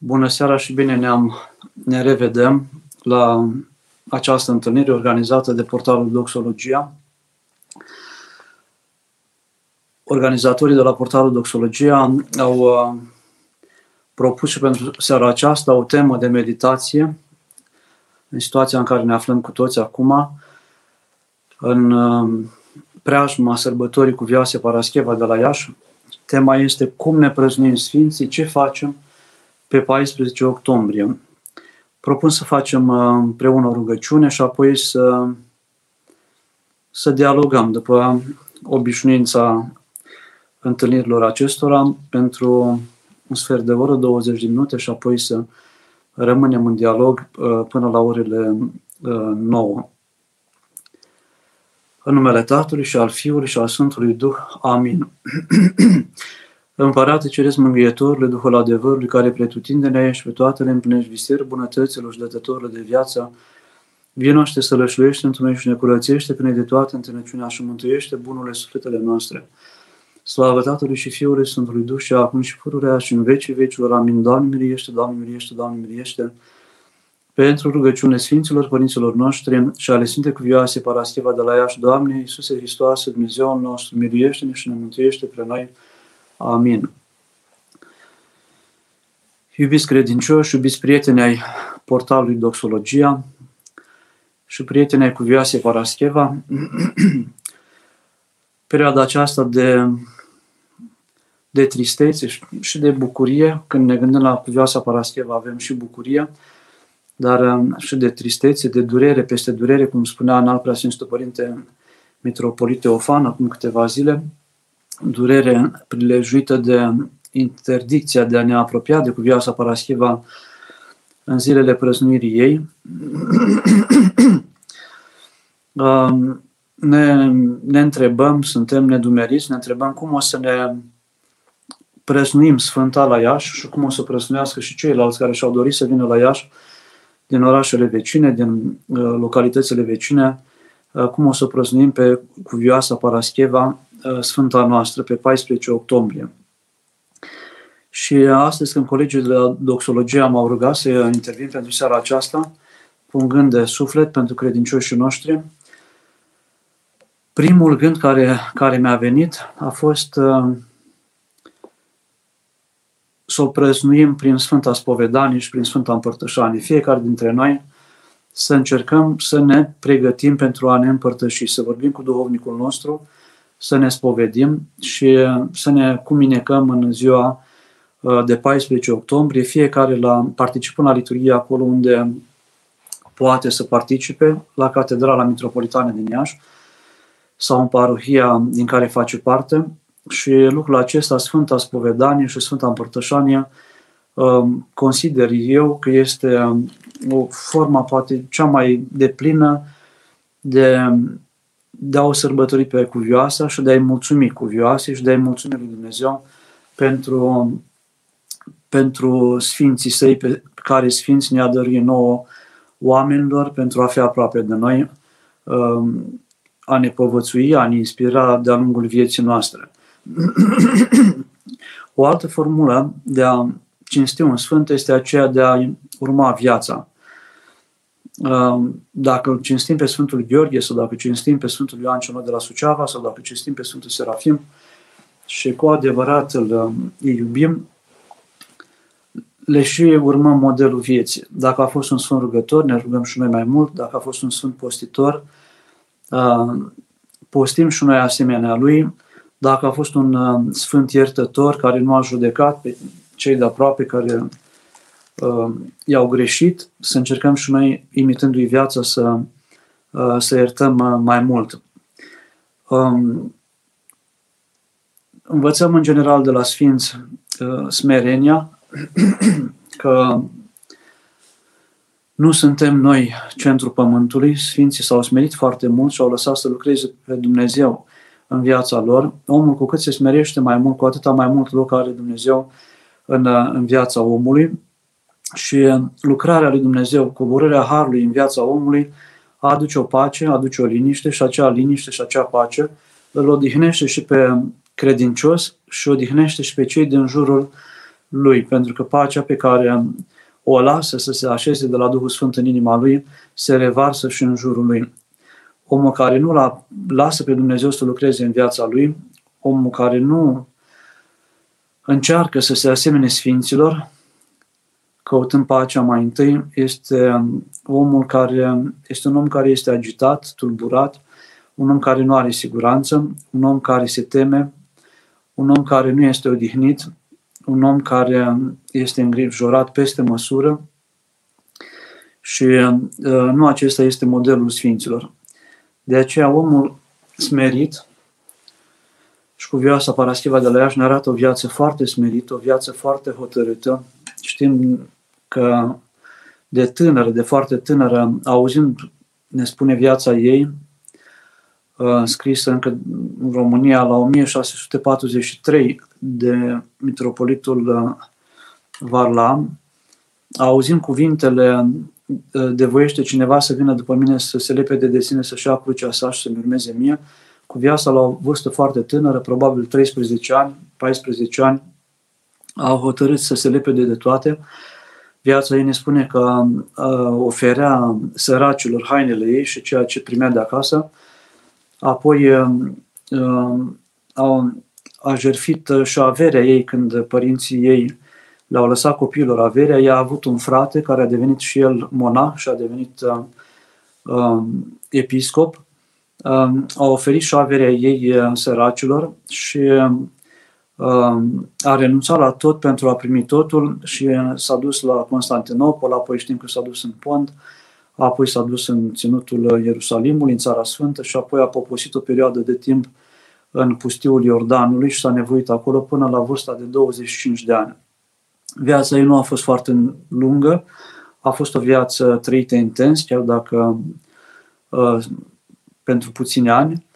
Bună seara și bine ne-am, ne revedem la această întâlnire organizată de portalul Doxologia. Organizatorii de la portalul Doxologia au uh, propus și pentru seara aceasta o temă de meditație în situația în care ne aflăm cu toți acum, în uh, preajma sărbătorii cu Vioase Parascheva de la Iași. Tema este cum ne prăznuim Sfinții, ce facem pe 14 octombrie. Propun să facem uh, împreună o rugăciune și apoi să, să dialogăm după obișnuința întâlnirilor acestora pentru un sfert de oră, 20 de minute și apoi să rămânem în dialog uh, până la orele 9. Uh, în numele Tatălui și al Fiului și al Sfântului Duh. Amin. Împărate Ceresc Mângâietorule, Duhul adevărului, care pretutindene ești pe toate le împlinești viseri bunătăților și dătătorile de viață, vino și te sălășluiește într noi și ne curățește până de toate întâlnăciunea și mântuiește bunurile sufletele noastre. Slavă Tatălui și Fiului Sfântului Duh și acum și pururea și în vecii vecilor. Amin. Doamne miliește, Doamne miliește, Doamne miliește. Pentru rugăciune Sfinților Părinților noștri și ale Sfinte Cuvioase Parascheva de la Iași, Doamne Iisuse Hristoase, Dumnezeul nostru, miliește-ne și ne mântuiește pre noi. Amin. Iubiți credincioși, iubiți prieteni ai portalului Doxologia și prieteni ai Cuvioase Parascheva, perioada aceasta de, de tristețe și de bucurie, când ne gândim la Cuvioasa Parascheva avem și bucurie, dar um, și de tristețe, de durere peste durere, cum spunea în alt preasfințitul Părinte Mitropolite Ofan acum câteva zile, durere prilejuită de interdicția de a ne apropia de cuvioasa Paraschiva în zilele prăznuirii ei, um, ne, ne întrebăm, suntem nedumeriți, ne întrebăm cum o să ne prăznuim Sfânta la Iași și cum o să prăznuiască și ceilalți care și-au dorit să vină la Iași din orașele vecine, din uh, localitățile vecine, uh, cum o să prăznuim pe cuvioasa Parascheva, uh, Sfânta noastră, pe 14 octombrie. Și astăzi, când colegii de la Doxologie m-au rugat să intervin pentru seara aceasta, cu un gând de suflet pentru credincioșii noștri, primul gând care, care mi-a venit a fost uh, să o prăznuim prin Sfânta Spovedanie și prin Sfânta Împărtășanie. Fiecare dintre noi să încercăm să ne pregătim pentru a ne împărtăși, să vorbim cu duhovnicul nostru, să ne spovedim și să ne cuminecăm în ziua uh, de 14 octombrie, fiecare la, participând la liturghie acolo unde poate să participe, la Catedrala Mitropolitană din Iași sau în parohia din care face parte, și lucrul acesta, Sfânta Spovedanie și Sfânta Împărtășanie, um, consider eu că este um, o formă poate cea mai deplină de, de a o sărbători pe cuvioasa și de a-i mulțumi cuvioasei și de a-i mulțumi lui Dumnezeu pentru, pentru sfinții săi pe care sfinți ne-a dăruit nouă oamenilor pentru a fi aproape de noi, um, a ne povățui, a ne inspira de-a lungul vieții noastre. o altă formulă de a cinsti un sfânt este aceea de a urma viața. Um, dacă îl cinstim pe Sfântul Gheorghe sau dacă cinstim pe Sfântul Ioan cel de la Suceava sau dacă cinstim pe Sfântul Serafim și cu adevărat îl, um, îi iubim, le și urmăm modelul vieții. Dacă a fost un sfânt rugător, ne rugăm și noi mai mult. Dacă a fost un sfânt postitor, um, postim și noi asemenea lui dacă a fost un uh, sfânt iertător care nu a judecat pe cei de aproape care uh, i-au greșit, să încercăm și noi, imitându-i viața, să, uh, să iertăm uh, mai mult. Um, învățăm în general de la Sfinți uh, smerenia că nu suntem noi centrul pământului, Sfinții s-au smerit foarte mult și au lăsat să lucreze pe Dumnezeu în viața lor. Omul cu cât se smerește mai mult, cu atâta mai mult loc are Dumnezeu în, în viața omului și lucrarea lui Dumnezeu, coborârea Harului în viața omului, aduce o pace, aduce o liniște și acea liniște și acea pace îl odihnește și pe credincios și odihnește și pe cei din jurul lui, pentru că pacea pe care o lasă să se așeze de la Duhul Sfânt în inima lui, se revarsă și în jurul lui. Omul care nu la, lasă pe Dumnezeu să lucreze în viața lui, omul care nu încearcă să se asemene sfinților, căutând pacea mai întâi, este omul care este un om care este agitat, tulburat, un om care nu are siguranță, un om care se teme, un om care nu este odihnit, un om care este îngrijorat peste măsură și uh, nu acesta este modelul Sfinților. De aceea omul smerit și cu vioasa Paraschiva de la Iași ne arată o viață foarte smerită, o viață foarte hotărâtă. Știm că de tânără, de foarte tânără, auzind, ne spune viața ei, uh, scrisă încă în România la 1643 de mitropolitul uh, Varlam, auzim cuvintele uh, de voiește cineva să vină după mine să se lepede de sine, să-și ia crucea sa și să-mi urmeze mie, cu viața la o vârstă foarte tânără, probabil 13 ani, 14 ani, au hotărât să se lepede de toate. Viața ei ne spune că uh, oferea săracilor hainele ei și ceea ce primea de acasă. Apoi uh, uh, au, a jertfit și averea ei când părinții ei le-au lăsat copiilor averea. Ea a avut un frate care a devenit și el monah și a devenit uh, uh, episcop a oferit și averea ei uh, săracilor și um, a renunțat la tot pentru a primi totul și uh, s-a dus la Constantinopol, apoi știm că s-a dus în Pont, apoi s-a dus în ținutul Ierusalimului, în Țara Sfântă și apoi a poposit o perioadă de timp în pustiul Iordanului și s-a nevoit acolo până la vârsta de 25 de ani. Viața ei nu a fost foarte lungă, a fost o viață trăită intens, chiar dacă uh, pentru puțini ani,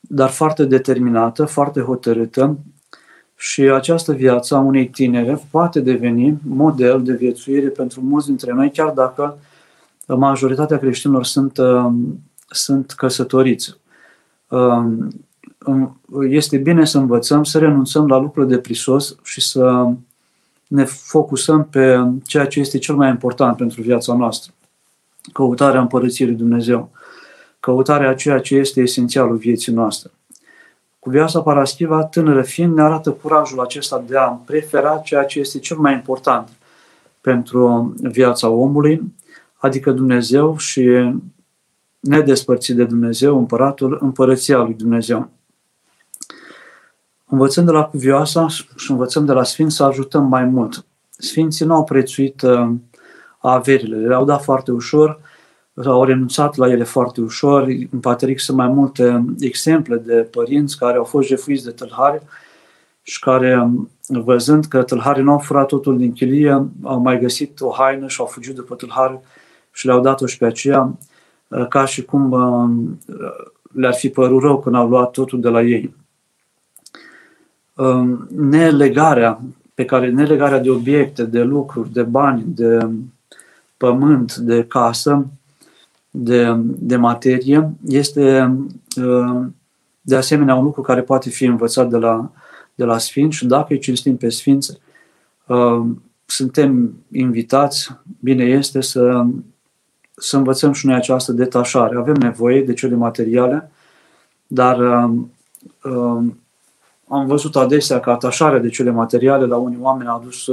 dar foarte determinată, foarte hotărâtă și această viață a unei tinere poate deveni model de viețuire pentru mulți dintre noi, chiar dacă majoritatea creștinilor sunt, um, sunt căsătoriți. Um, este bine să învățăm să renunțăm la lucruri de prisos și să ne focusăm pe ceea ce este cel mai important pentru viața noastră, căutarea împărățirii Dumnezeu căutarea a ceea ce este esențialul vieții noastre. Cu viața paraschiva, tânără fiind, ne arată curajul acesta de a prefera ceea ce este cel mai important pentru viața omului, adică Dumnezeu și nedespărțit de Dumnezeu, împăratul, împărăția lui Dumnezeu. Învățând de la cuvioasa și învățăm de la Sfinți să ajutăm mai mult. Sfinții nu au prețuit uh, averile, le-au dat foarte ușor, au renunțat la ele foarte ușor. În Pateric sunt mai multe exemple de părinți care au fost jefuiți de tâlhari și care, văzând că tâlharii nu au furat totul din chilie, au mai găsit o haină și au fugit după tâlhari și le-au dat-o și pe aceea, ca și cum le-ar fi părut rău când au luat totul de la ei. Nelegarea pe care nelegarea de obiecte, de lucruri, de bani, de pământ, de casă, de, de materie este uh, de asemenea un lucru care poate fi învățat de la, de la Sfinți și dacă îi cinstim pe Sfinți, uh, suntem invitați, bine este să, să învățăm și noi această detașare. Avem nevoie de cele materiale, dar uh, am văzut adesea că atașarea de cele materiale la unii oameni a adus,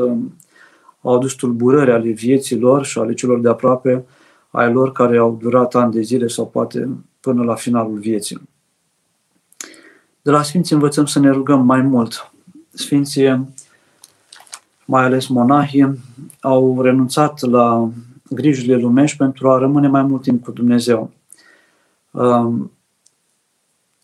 a adus tulburări ale vieții lor și ale celor de aproape, ai lor care au durat ani de zile sau poate până la finalul vieții. De la Sfinții învățăm să ne rugăm mai mult. Sfinții, mai ales monahii, au renunțat la grijile lumești pentru a rămâne mai mult timp cu Dumnezeu. Um,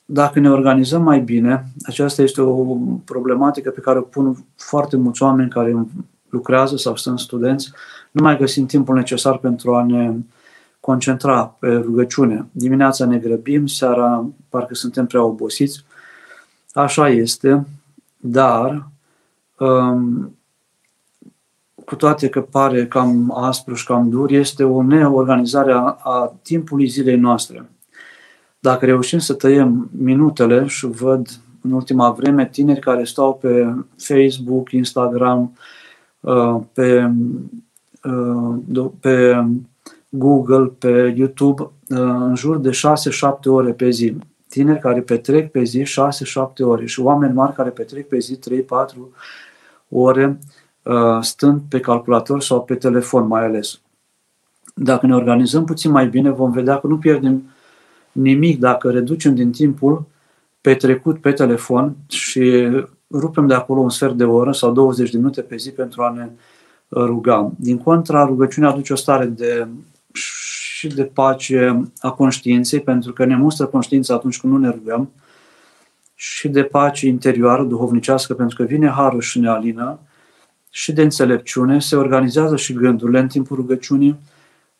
dacă ne organizăm mai bine, aceasta este o problematică pe care o pun foarte mulți oameni care lucrează sau sunt studenți, nu mai găsim timpul necesar pentru a ne concentra pe rugăciune. Dimineața ne grăbim, seara parcă suntem prea obosiți. Așa este, dar um, cu toate că pare cam aspru și cam dur, este o neorganizare a, a timpului zilei noastre. Dacă reușim să tăiem minutele și văd în ultima vreme tineri care stau pe Facebook, Instagram, pe, pe Google, pe YouTube, în jur de 6-7 ore pe zi. Tineri care petrec pe zi 6-7 ore și oameni mari care petrec pe zi 3-4 ore stând pe calculator sau pe telefon mai ales. Dacă ne organizăm puțin mai bine, vom vedea că nu pierdem nimic dacă reducem din timpul petrecut pe telefon și rupem de acolo un sfert de oră sau 20 de minute pe zi pentru a ne ruga. Din contra, rugăciunea aduce o stare de și de pace a conștiinței, pentru că ne mustră conștiința atunci când nu ne rugăm, și de pace interioară, duhovnicească, pentru că vine harul și ne alină, și de înțelepciune, se organizează și gândurile în timpul rugăciunii,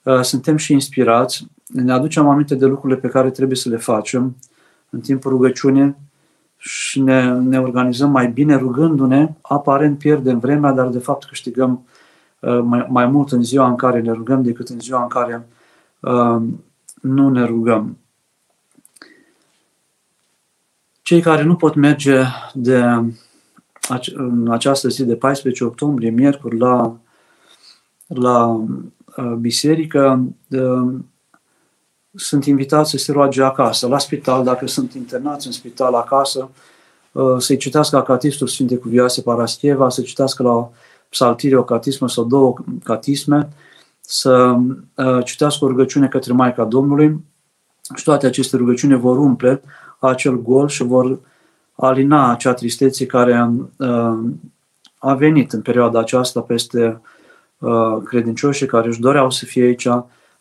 uh, suntem și inspirați, ne aducem aminte de lucrurile pe care trebuie să le facem în timpul rugăciunii și ne, ne organizăm mai bine rugându-ne, aparent pierdem vremea, dar de fapt câștigăm uh, mai, mai mult în ziua în care ne rugăm decât în ziua în care uh, nu ne rugăm. Cei care nu pot merge de în această zi de 14 octombrie, miercuri, la, la uh, biserică, sunt invitați să se roage acasă, la spital, dacă sunt internați în spital acasă, uh, să-i citească Acatistul Sfinte Cuvioase Parascheva, să citească la psaltire o catismă sau două catisme, să uh, citească o rugăciune către Maica Domnului și toate aceste rugăciuni vor umple acel gol și vor alina acea tristețe care uh, a venit în perioada aceasta peste uh, credincioșii care își doreau să fie aici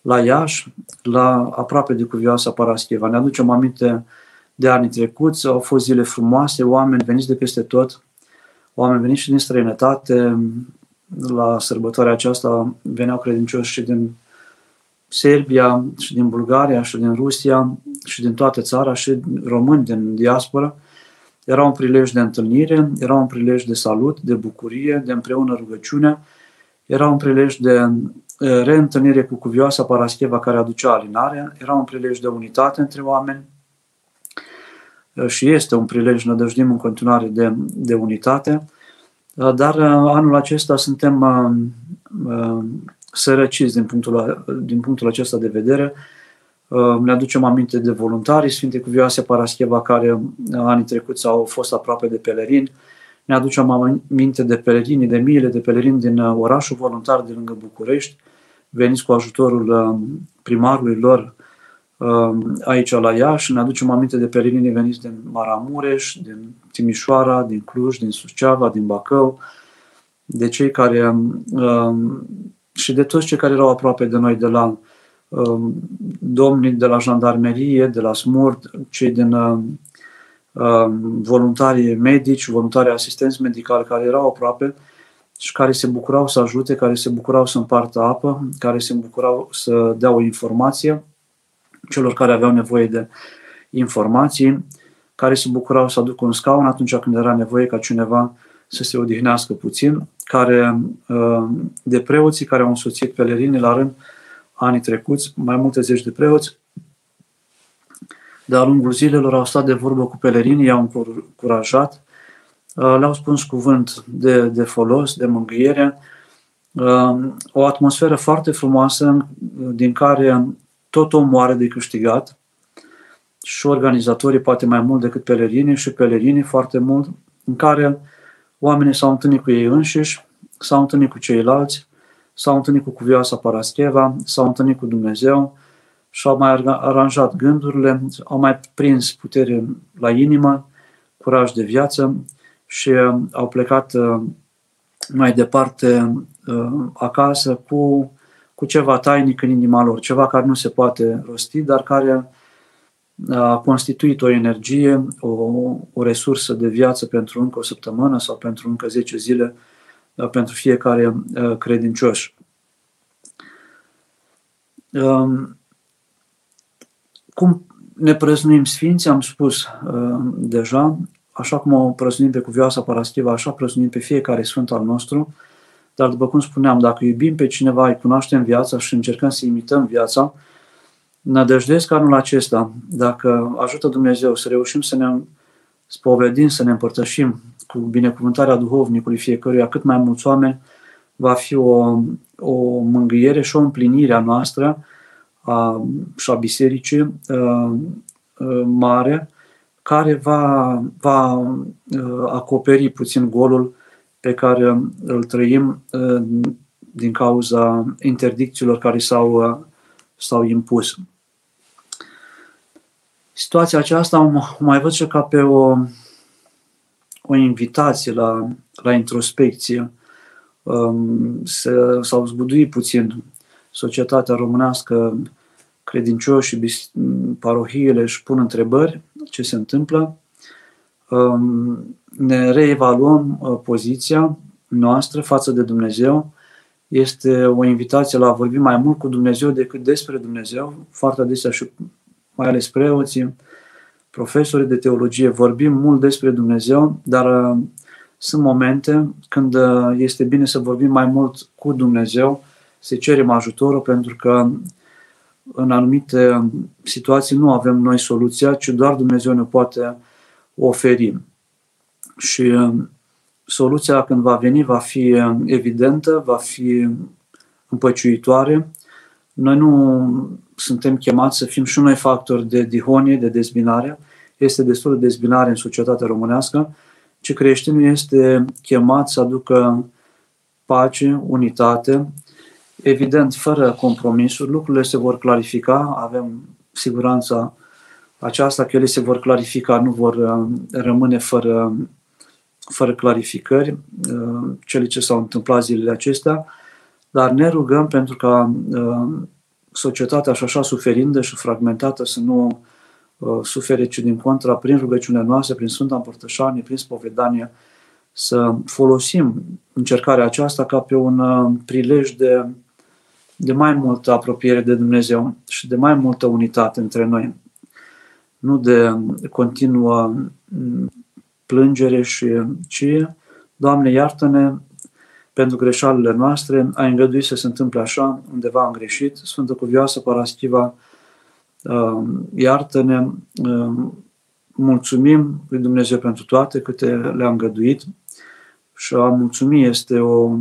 la Iași, la aproape de cuvioasa Parascheva. Ne aducem aminte de anii trecuți, au fost zile frumoase, oameni veniți de peste tot, oameni veniți și din străinătate, la sărbătoarea aceasta veneau credincioși și din Serbia, și din Bulgaria, și din Rusia, și din toată țara, și români din diaspora. Era un prilej de întâlnire, era un prilej de salut, de bucurie, de împreună rugăciune, era un prilej de reîntâlnire cu cuvioasa Parascheva care aducea alinarea, era un prilej de unitate între oameni. Și este un prilej, ne dăjdim în continuare de, de unitate, dar anul acesta suntem sărăciți din punctul, din punctul acesta de vedere, Uh, ne aducem aminte de voluntari, Sfinte Cuvioase Parascheva, care uh, anii trecuți au fost aproape de pelerini. Ne aducem aminte de pelerini, de miile de pelerini din uh, orașul voluntar de lângă București, veniți cu ajutorul primarului lor aici la Iași. Ne aducem aminte de pelerinii veniți din Maramureș, din Timișoara, din Cluj, din Suceava, din Bacău, de cei care și de toți cei care erau aproape de noi de la Um, domnii de la jandarmerie, de la SMURD, cei din um, um, voluntarii medici, voluntarii asistenți medicali care erau aproape și care se bucurau să ajute, care se bucurau să împartă apă, care se bucurau să dea o informație celor care aveau nevoie de informații, care se bucurau să aducă un scaun atunci când era nevoie ca cineva să se odihnească puțin, care de preoții care au însoțit pelerinii la rând anii trecuți, mai multe zeci de preoți, de-a lungul zilelor au stat de vorbă cu pelerinii, i-au încurajat, uh, le-au spus cuvânt de, de folos, de mângâiere, uh, o atmosferă foarte frumoasă din care tot omul are de câștigat și organizatorii poate mai mult decât pelerinii și pelerinii foarte mult, în care oamenii s-au întâlnit cu ei înșiși, s-au întâlnit cu ceilalți, s-au întâlnit cu cuvioasa Parascheva, s-au întâlnit cu Dumnezeu și au mai aranjat gândurile, au mai prins putere la inimă, curaj de viață și uh, au plecat uh, mai departe uh, acasă cu, cu ceva tainic în inima lor, ceva care nu se poate rosti, dar care a constituit o energie, o, o resursă de viață pentru încă o săptămână sau pentru încă 10 zile da, pentru fiecare uh, credincios. Um, cum ne prăznuim Sfinții, am spus uh, deja, așa cum o prăznuim pe Cuvioasa Paraschiva, așa prăznuim pe fiecare Sfânt al nostru, dar după cum spuneam, dacă iubim pe cineva, îi cunoaștem viața și încercăm să imităm viața, nădăjduiesc anul acesta, dacă ajută Dumnezeu să reușim să ne spovedim, să ne împărtășim cu binecuvântarea duhovnicului fiecăruia cât mai mulți oameni, va fi o, o mângâiere și o împlinire a noastră a, și a bisericii a, a, mare, care va, va a, acoperi puțin golul pe care îl trăim a, din cauza interdicțiilor care s-au, s-au impus. Situația aceasta o mai văd și ca pe o, o invitație la, la introspecție. Um, s-au zguduit puțin societatea românească, credincioșii, parohiile își pun întrebări, ce se întâmplă. Um, ne reevaluăm uh, poziția noastră față de Dumnezeu. Este o invitație la a vorbi mai mult cu Dumnezeu decât despre Dumnezeu. Foarte adesea și mai ales preoții, profesorii de teologie, vorbim mult despre Dumnezeu, dar uh, sunt momente când uh, este bine să vorbim mai mult cu Dumnezeu, să cerem ajutorul, pentru că în anumite situații nu avem noi soluția, ci doar Dumnezeu ne poate oferi. Și uh, soluția când va veni va fi evidentă, va fi împăciuitoare. Noi nu suntem chemați să fim și noi factori de dihonie, de dezbinare. Este destul de dezbinare în societatea românească, ci creștinul este chemat să aducă pace, unitate, evident, fără compromisuri, lucrurile se vor clarifica, avem siguranța aceasta că ele se vor clarifica, nu vor uh, rămâne fără, fără clarificări, uh, cele ce s-au întâmplat zilele acestea, dar ne rugăm pentru ca uh, societatea și așa suferindă și fragmentată să nu uh, sufere, ci din contra, prin rugăciunea noastră, prin Sfânta Împărtășanie, prin spovedanie, să folosim încercarea aceasta ca pe un uh, prilej de, de mai multă apropiere de Dumnezeu și de mai multă unitate între noi. Nu de continuă mm, plângere și ci, Doamne, iartă-ne, pentru greșalile noastre, a îngăduit să se întâmple așa, undeva am greșit. Sfântă Cuvioasă Paraschiva, uh, iartă-ne, uh, mulțumim lui Dumnezeu pentru toate câte le-a îngăduit și a mulțumi este o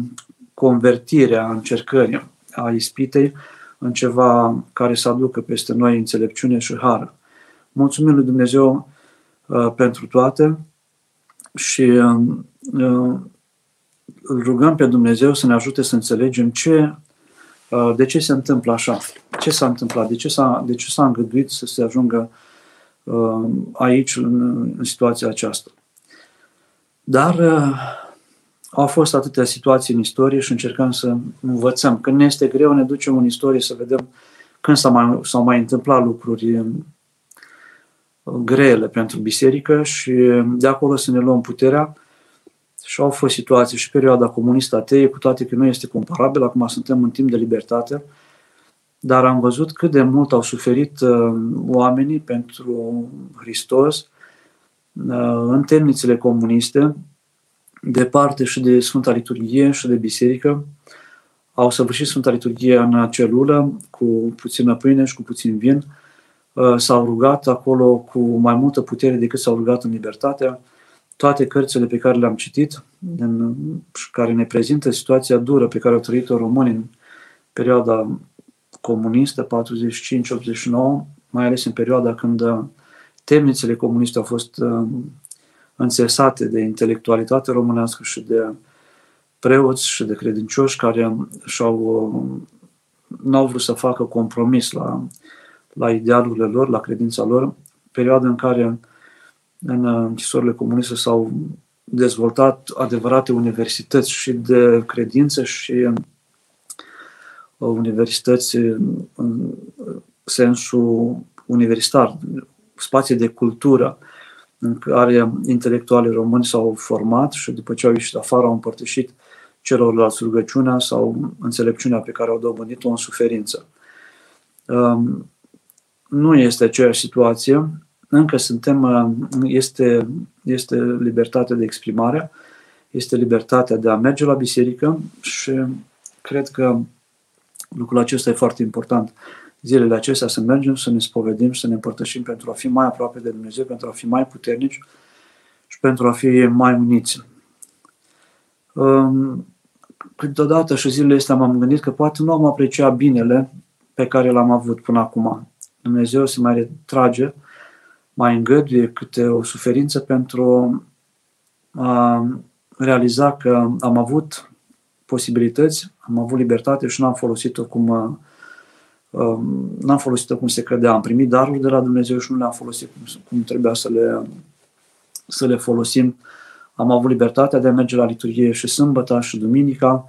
convertire a încercării, a ispitei în ceva care să aducă peste noi înțelepciune și har. Mulțumim lui Dumnezeu uh, pentru toate și îl rugăm pe Dumnezeu să ne ajute să înțelegem ce, uh, de ce se întâmplă așa, ce s-a întâmplat, de ce s-a, de ce s-a îngăduit să se ajungă uh, aici, în, în situația aceasta. Dar uh, au fost atâtea situații în istorie și încercăm să învățăm. Când ne este greu, ne ducem în istorie să vedem când s-au mai, s-au mai întâmplat lucruri grele pentru biserică și de acolo să ne luăm puterea și au fost situații și perioada comunistă atee, cu toate că nu este comparabil, acum suntem în timp de libertate, dar am văzut cât de mult au suferit uh, oamenii pentru Hristos uh, în temnițele comuniste, departe și de Sfânta Liturghie și de Biserică. Au săvârșit Sfânta Liturghie în celulă cu puțină pâine și cu puțin vin. Uh, s-au rugat acolo cu mai multă putere decât s-au rugat în libertatea toate cărțile pe care le-am citit în, și care ne prezintă situația dură pe care au trăit-o românii în perioada comunistă, 45-89, mai ales în perioada când uh, temnițele comuniste au fost uh, înțesate de intelectualitate românească și de preoți și de credincioși care și-au, uh, n-au vrut să facă compromis la, la idealurile lor, la credința lor, perioada în care în închisorile comuniste s-au dezvoltat adevărate universități și de credință și uh, universități în sensul universitar, spații de cultură în care intelectualii români s-au format și după ce au ieșit afară au împărtășit celorlalți rugăciunea sau înțelepciunea pe care au dobândit-o în suferință. Um, nu este aceeași situație încă suntem, uh, este, este libertatea de exprimare, este libertatea de a merge la biserică și cred că lucrul acesta e foarte important. Zilele acestea să mergem, să ne spovedim, să ne împărtășim pentru a fi mai aproape de Dumnezeu, pentru a fi mai puternici și pentru a fi mai uniți. Um, câteodată și zilele astea m-am gândit că poate nu am apreciat binele pe care l-am avut până acum. Dumnezeu se mai retrage, mai îngăduie câte o suferință pentru a realiza că am avut posibilități, am avut libertate și n-am folosit-o cum um, n-am folosit-o cum se credea. Am primit daruri de la Dumnezeu și nu le-am folosit cum, cum trebuia să le, să le folosim. Am avut libertatea de a merge la liturghie și sâmbătă și duminica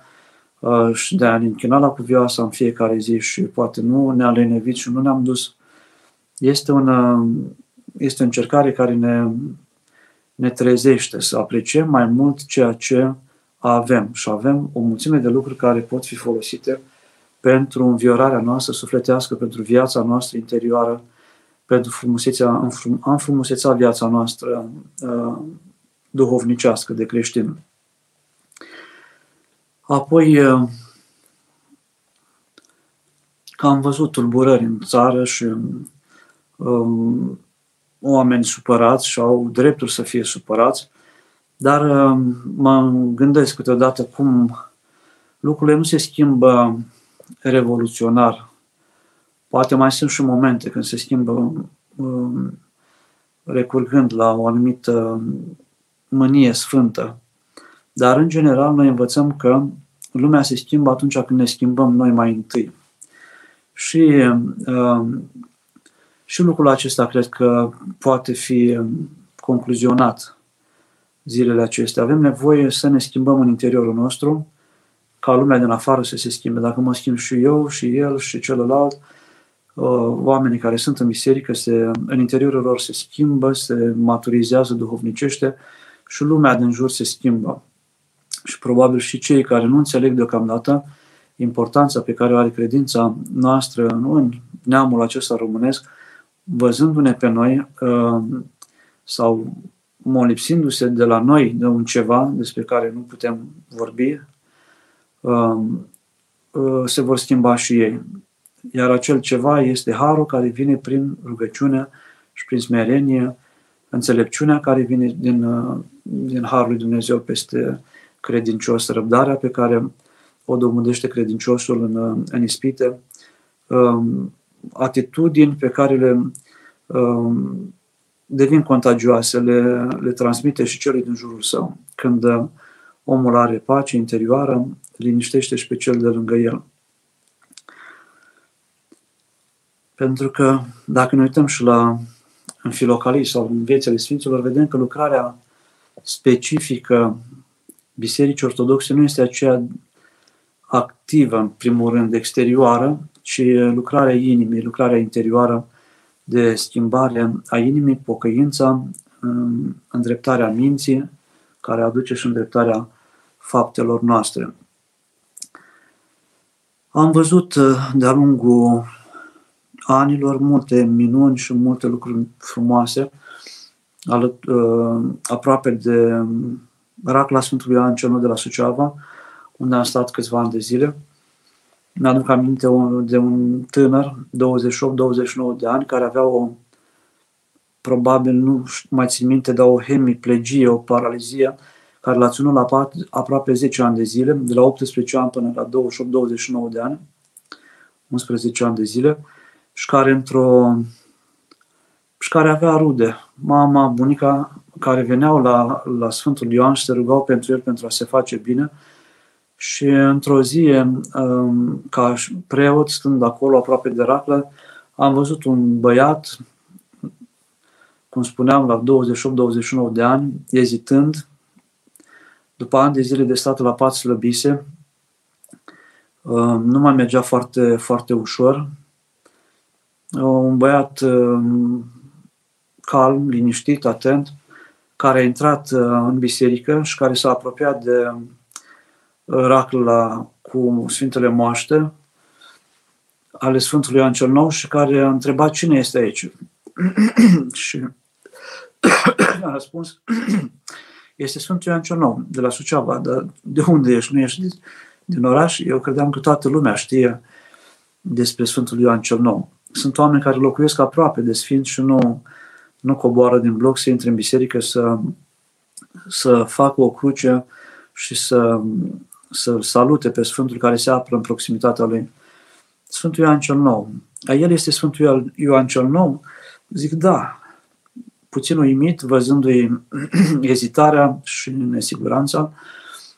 uh, și de a ne închina la cuvioasă în fiecare zi și poate nu ne-a lenevit și nu ne-am dus. Este, un, este o încercare care ne, ne trezește să apreciem mai mult ceea ce avem și avem o mulțime de lucruri care pot fi folosite pentru înviorarea noastră sufletească, pentru viața noastră interioară, pentru frumusețea, am frumusețea viața noastră uh, duhovnicească de creștin. Apoi, uh, că am văzut tulburări în țară și um, oameni supărați și au dreptul să fie supărați, dar uh, mă gândesc câteodată cum lucrurile nu se schimbă revoluționar. Poate mai sunt și momente când se schimbă um, recurgând la o anumită mânie sfântă. Dar, în general, noi învățăm că lumea se schimbă atunci când ne schimbăm noi mai întâi. Și, uh, și lucrul acesta cred că poate fi concluzionat zilele acestea. Avem nevoie să ne schimbăm în interiorul nostru, ca lumea din afară să se schimbe. Dacă mă schimb și eu, și el, și celălalt, uh, oamenii care sunt în biserică, se, în interiorul lor se schimbă, se maturizează duhovnicește și lumea din jur se schimbă. Și probabil și cei care nu înțeleg deocamdată importanța pe care o are credința noastră în neamul acesta românesc, văzându-ne pe noi uh, sau molipsindu-se de la noi de un ceva despre care nu putem vorbi, um, uh, se vor schimba și ei. Iar acel ceva este harul care vine prin rugăciune și prin smerenie, înțelepciunea care vine din, uh, din harul lui Dumnezeu peste credincios, răbdarea pe care o domândește credinciosul în, uh, în ispite, um, atitudini pe care le um, devin contagioase, le, le transmite și celui din jurul său. Când uh, omul are pace interioară, liniștește și pe cel de lângă el. Pentru că dacă ne uităm și la în filocalii sau în viețile Sfinților, vedem că lucrarea specifică Bisericii Ortodoxe nu este aceea activă, în primul rând, exterioară, ci lucrarea inimii, lucrarea interioară de schimbare a inimii, pocăința, îndreptarea minții, care aduce și îndreptarea faptelor noastre. Am văzut uh, de-a lungul anilor multe minuni și multe lucruri frumoase uh, aproape de Racla Sfântului Ioan cel de la Suceava, unde am stat câțiva ani de zile mi-aduc aminte de un tânăr, 28-29 de ani, care avea o, probabil nu mai țin minte, dar o hemiplegie, o paralizie, care l-a ținut la pat, aproape 10 ani de zile, de la 18 ani până la 28-29 de ani, 11 ani de zile, și care într-o și care avea rude. Mama, bunica, care veneau la, la Sfântul Ioan și se rugau pentru el pentru a se face bine, și într-o zi, um, ca preot, stând acolo aproape de Raclă, am văzut un băiat, cum spuneam, la 28-29 de ani, ezitând, după ani de zile de stat la pat slăbise, um, nu mai mergea foarte, foarte ușor. Un băiat um, calm, liniștit, atent, care a intrat uh, în biserică și care s-a apropiat de racla cu Sfintele Moaște ale Sfântului Ioan cel Nou și care a întrebat cine este aici. și a răspuns, este Sfântul Ioan cel Nou, de la Suceava, dar de unde ești? Nu ești din oraș? Eu credeam că toată lumea știe despre Sfântul Ioan cel Nou. Sunt oameni care locuiesc aproape de Sfânt și nu, nu coboară din bloc să intre în biserică să, să facă o cruce și să să salute pe Sfântul care se află în proximitatea lui. Sfântul Ioan cel Nou. A el este Sfântul Ioan cel Nou? Zic, da. Puțin uimit, văzându-i ezitarea și nesiguranța,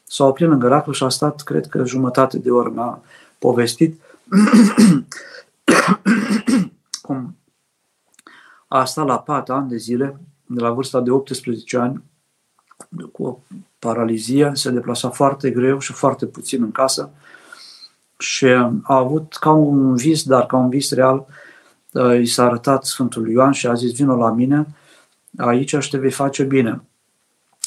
s-a oprit lângă Raclu și a stat, cred că jumătate de oră mi-a povestit cum a stat la pat ani de zile, de la vârsta de 18 ani, cu o paralizie, se deplasa foarte greu și foarte puțin în casă și a avut ca un vis, dar ca un vis real, uh, i s-a arătat Sfântul Ioan și a zis, vină la mine, aici și te vei face bine.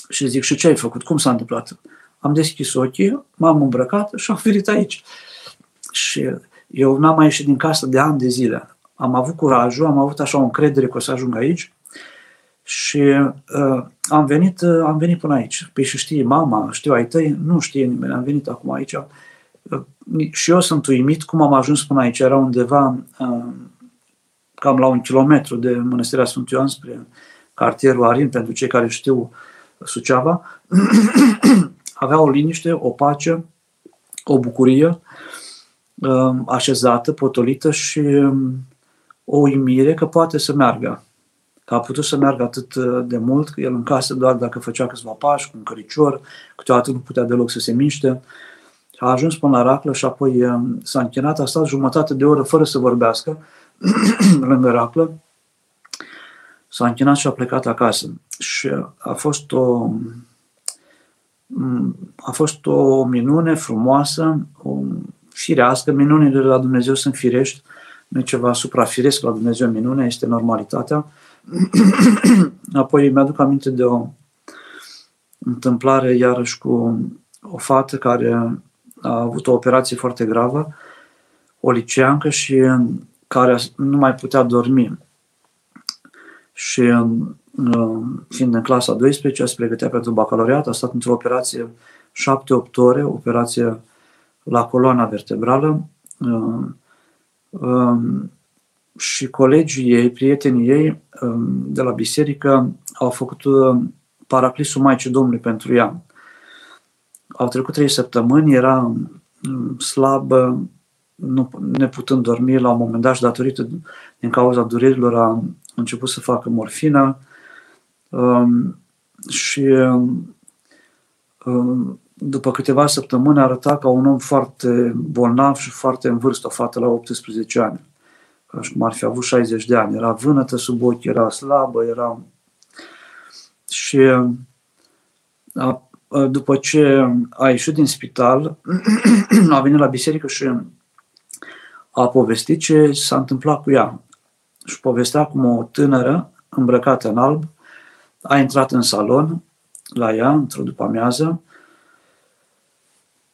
Și zic, și ce ai făcut? Cum s-a întâmplat? Am deschis ochii, m-am îmbrăcat și am venit aici. Și eu n-am mai ieșit din casă de ani de zile. Am avut curajul, am avut așa o încredere că o să ajung aici și uh, am, venit, uh, am venit până aici. Păi și știe mama, știu ai tăi, nu știe nimeni, am venit acum aici. Uh, și eu sunt uimit cum am ajuns până aici. Era undeva uh, cam la un kilometru de Mănăstirea Sfântul Ioan spre cartierul Arin, pentru cei care știu Suceava. Avea o liniște, o pace, o bucurie uh, așezată, potolită și um, o uimire că poate să meargă că a putut să meargă atât uh, de mult, că el în casă doar dacă făcea câțiva pași, cu un căricior, câteodată nu putea deloc să se miște. A ajuns până la Raclă și apoi uh, s-a închinat, a stat jumătate de oră fără să vorbească lângă Raclă. S-a închinat și a plecat acasă. Și a fost o, mm, a fost o minune frumoasă, o firească. Minunile de la Dumnezeu sunt firești, nu e ceva suprafiresc la Dumnezeu minune, este normalitatea. Apoi mi-aduc aminte de o întâmplare iarăși cu o fată care a avut o operație foarte gravă, o liceancă și care nu mai putea dormi. Și fiind în clasa 12, se pregătea pentru bacalaureat, a stat într-o operație 7-8 ore, operație la coloana vertebrală și colegii ei, prietenii ei um, de la biserică au făcut um, paraclisul Maicii Domnului pentru ea. Au trecut trei săptămâni, era um, slabă, nu, neputând dormi la un moment dat și datorită din cauza durerilor a început să facă morfină um, și um, după câteva săptămâni arăta ca un om foarte bolnav și foarte în vârstă, o fată la 18 ani ca și cum ar fi avut 60 de ani. Era vânătă sub ochi, era slabă, era... Și a, a, după ce a ieșit din spital, a venit la biserică și a povestit ce s-a întâmplat cu ea. Și povestea cum o tânără îmbrăcată în alb a intrat în salon la ea într-o după amiază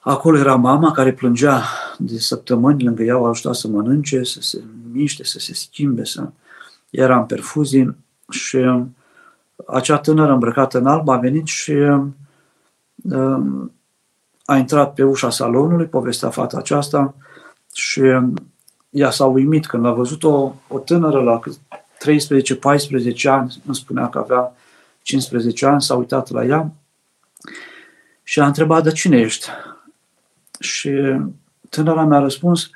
Acolo era mama care plângea de săptămâni lângă ea, o ajuta să mănânce, să se miște, să se schimbe, să era în perfuzii și acea tânără îmbrăcată în alb a venit și um, a intrat pe ușa salonului, povestea fata aceasta și ea s-a uimit când a văzut o, o tânără la 13-14 ani, îmi spunea că avea 15 ani, s-a uitat la ea și a întrebat, de cine ești? Și tânăra mi-a răspuns,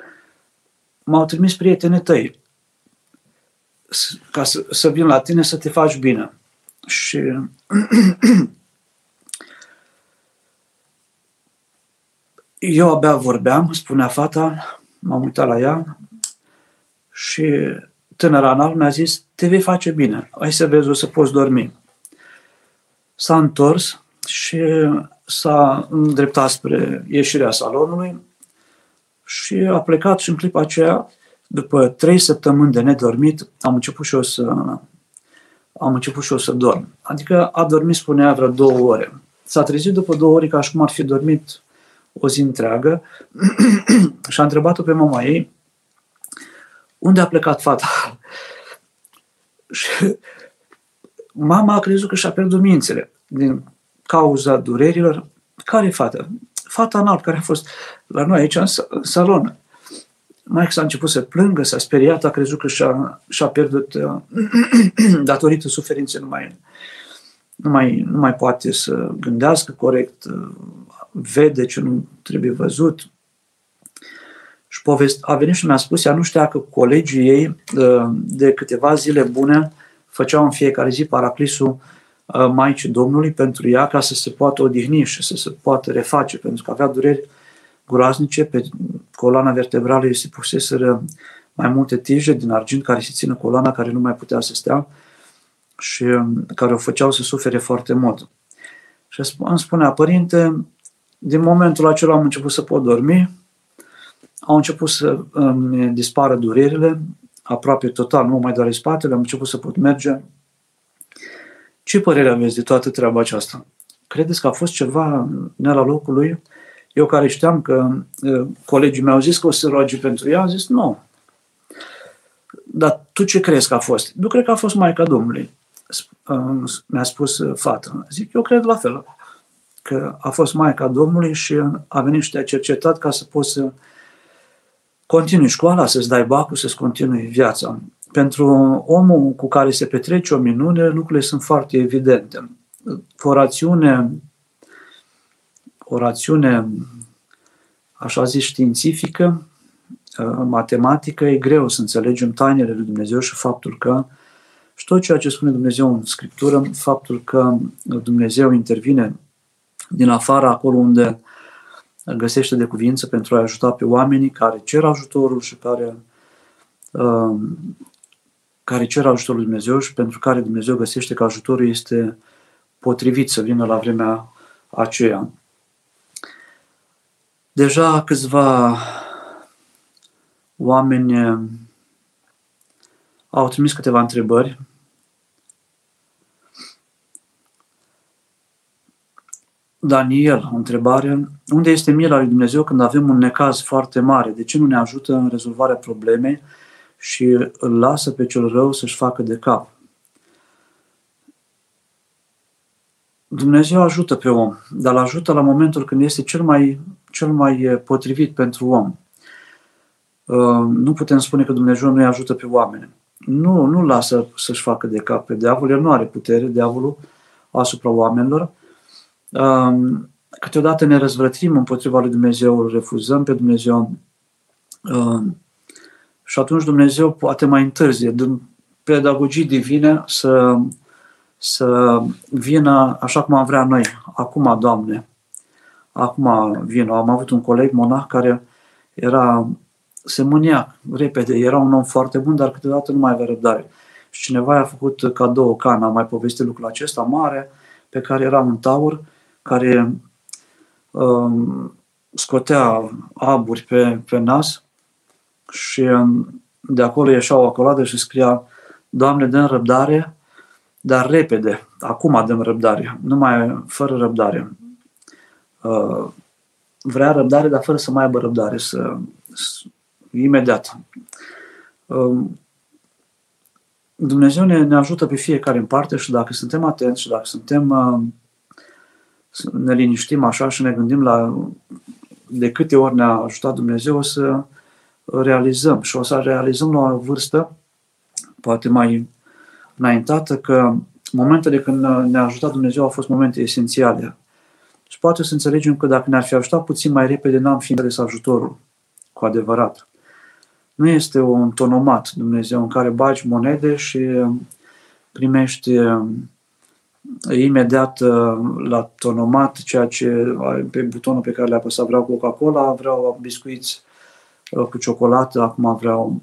m-au trimis prietenii tăi ca să, să vin la tine să te faci bine. Și eu abia vorbeam, spunea fata, m-am uitat la ea și tânăra în mi-a zis, te vei face bine, hai să vezi, o să poți dormi. S-a întors și s-a îndreptat spre ieșirea salonului și a plecat și în clipa aceea, după trei săptămâni de nedormit, am început și eu să am început și eu să dorm. Adică a dormit, spunea, vreo două ore. S-a trezit după două ore ca și cum ar fi dormit o zi întreagă și a întrebat-o pe mama ei unde a plecat fata. și mama a crezut că și-a pierdut mințele din cauza durerilor. Care fată? Fata în alb care a fost la noi aici în salon. Mai s-a început să plângă, s-a speriat, a crezut că și-a, și-a pierdut, uh, datorită suferinței, nu mai, nu, mai, nu mai poate să gândească corect, uh, vede ce nu trebuie văzut. Și povest, a venit și mi-a spus, ea nu știa că colegii ei de câteva zile bune făceau în fiecare zi paraclisul Maicii Domnului pentru ea ca să se poată odihni și să se poată reface, pentru că avea dureri groaznice, pe coloana vertebrală îi se puseseră mai multe tije din argint care se țină coloana, care nu mai putea să stea și um, care o făceau să sufere foarte mult. Și îmi spunea, părinte, din momentul acela am început să pot dormi, au început să îmi dispară durerile, aproape total, nu mai doare spatele, am început să pot merge. Ce părere aveți de toată treaba aceasta? Credeți că a fost ceva ne la locului? Eu care știam că colegii mei au zis că o să roage pentru ea, am zis nu. Dar tu ce crezi că a fost? Eu cred că a fost Maica Domnului. Mi-a spus fata. Zic, eu cred la fel. Că a fost Maica Domnului și a venit și te-a cercetat ca să poți să continui școala, să-ți dai bacul, să-ți continui viața. Pentru omul cu care se petrece o minune, lucrurile sunt foarte evidente. O rațiune o rațiune, așa zis, științifică, uh, matematică, e greu să înțelegem tainele lui Dumnezeu și faptul că și tot ceea ce spune Dumnezeu în Scriptură, faptul că Dumnezeu intervine din afară, acolo unde găsește de cuvință pentru a ajuta pe oamenii care cer ajutorul și care, uh, care cer ajutorul lui Dumnezeu și pentru care Dumnezeu găsește că ajutorul este potrivit să vină la vremea aceea. Deja câțiva oameni eh, au trimis câteva întrebări. Daniel, o întrebare. Unde este mila lui Dumnezeu când avem un necaz foarte mare? De ce nu ne ajută în rezolvarea problemei și îl lasă pe cel rău să-și facă de cap? Dumnezeu ajută pe om, dar îl ajută la momentul când este cel mai cel mai potrivit pentru om. Uh, nu putem spune că Dumnezeu nu îi ajută pe oameni. Nu, nu lasă să-și facă de cap pe diavol, el nu are putere, diavolul, asupra oamenilor. Uh, câteodată ne răzvrătim împotriva lui Dumnezeu, îl refuzăm pe Dumnezeu uh, și atunci Dumnezeu poate mai întârzie, din pedagogii divine, să, să vină așa cum am vrea noi. Acum, Doamne, Acum vin, am avut un coleg monah care era, se mânia repede, era un om foarte bun, dar câteodată nu mai avea răbdare. Și cineva i-a făcut cadou o cană, am mai povestit lucrul acesta mare, pe care era un taur care um, scotea aburi pe, pe nas și um, de acolo ieșea o acoladă și scria Doamne, dăm răbdare, dar repede, acum dăm răbdare, numai fără răbdare. Uh, vrea răbdare, dar fără să mai aibă răbdare, să, să imediat. Uh, Dumnezeu ne, ne ajută pe fiecare în parte și dacă suntem atenți și dacă suntem uh, ne liniștim așa și ne gândim la de câte ori ne-a ajutat Dumnezeu o să realizăm și o să realizăm la o vârstă poate mai înaintată că momentele când ne-a ajutat Dumnezeu au fost momente esențiale și poate să înțelegem că dacă ne-ar fi ajutat puțin mai repede, n-am fi înțeles ajutorul cu adevărat. Nu este un tonomat Dumnezeu în care bagi monede și primești uh, imediat uh, la tonomat ceea ce pe butonul pe care le-a apăsat vreau Coca-Cola, vreau biscuiți uh, cu ciocolată, acum vreau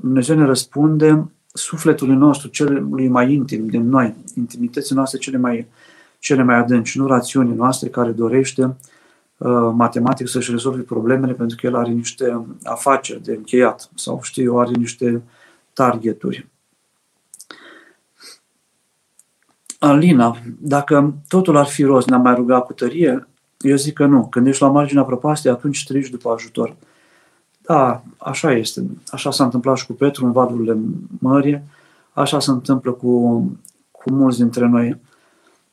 Dumnezeu ne răspunde sufletului nostru, celui mai intim din noi, intimității noastre cele mai cele mai adânci, nu rațiunii noastre care dorește uh, matematic să-și rezolve problemele pentru că el are niște afaceri de încheiat sau știu eu, are niște targeturi. Alina, dacă totul ar fi rost, ne-am mai rugat cu tărie, eu zic că nu. Când ești la marginea prăpastiei, atunci strigi după ajutor. Da, așa este. Așa s-a întâmplat și cu Petru în valurile mării, așa se întâmplă cu, cu mulți dintre noi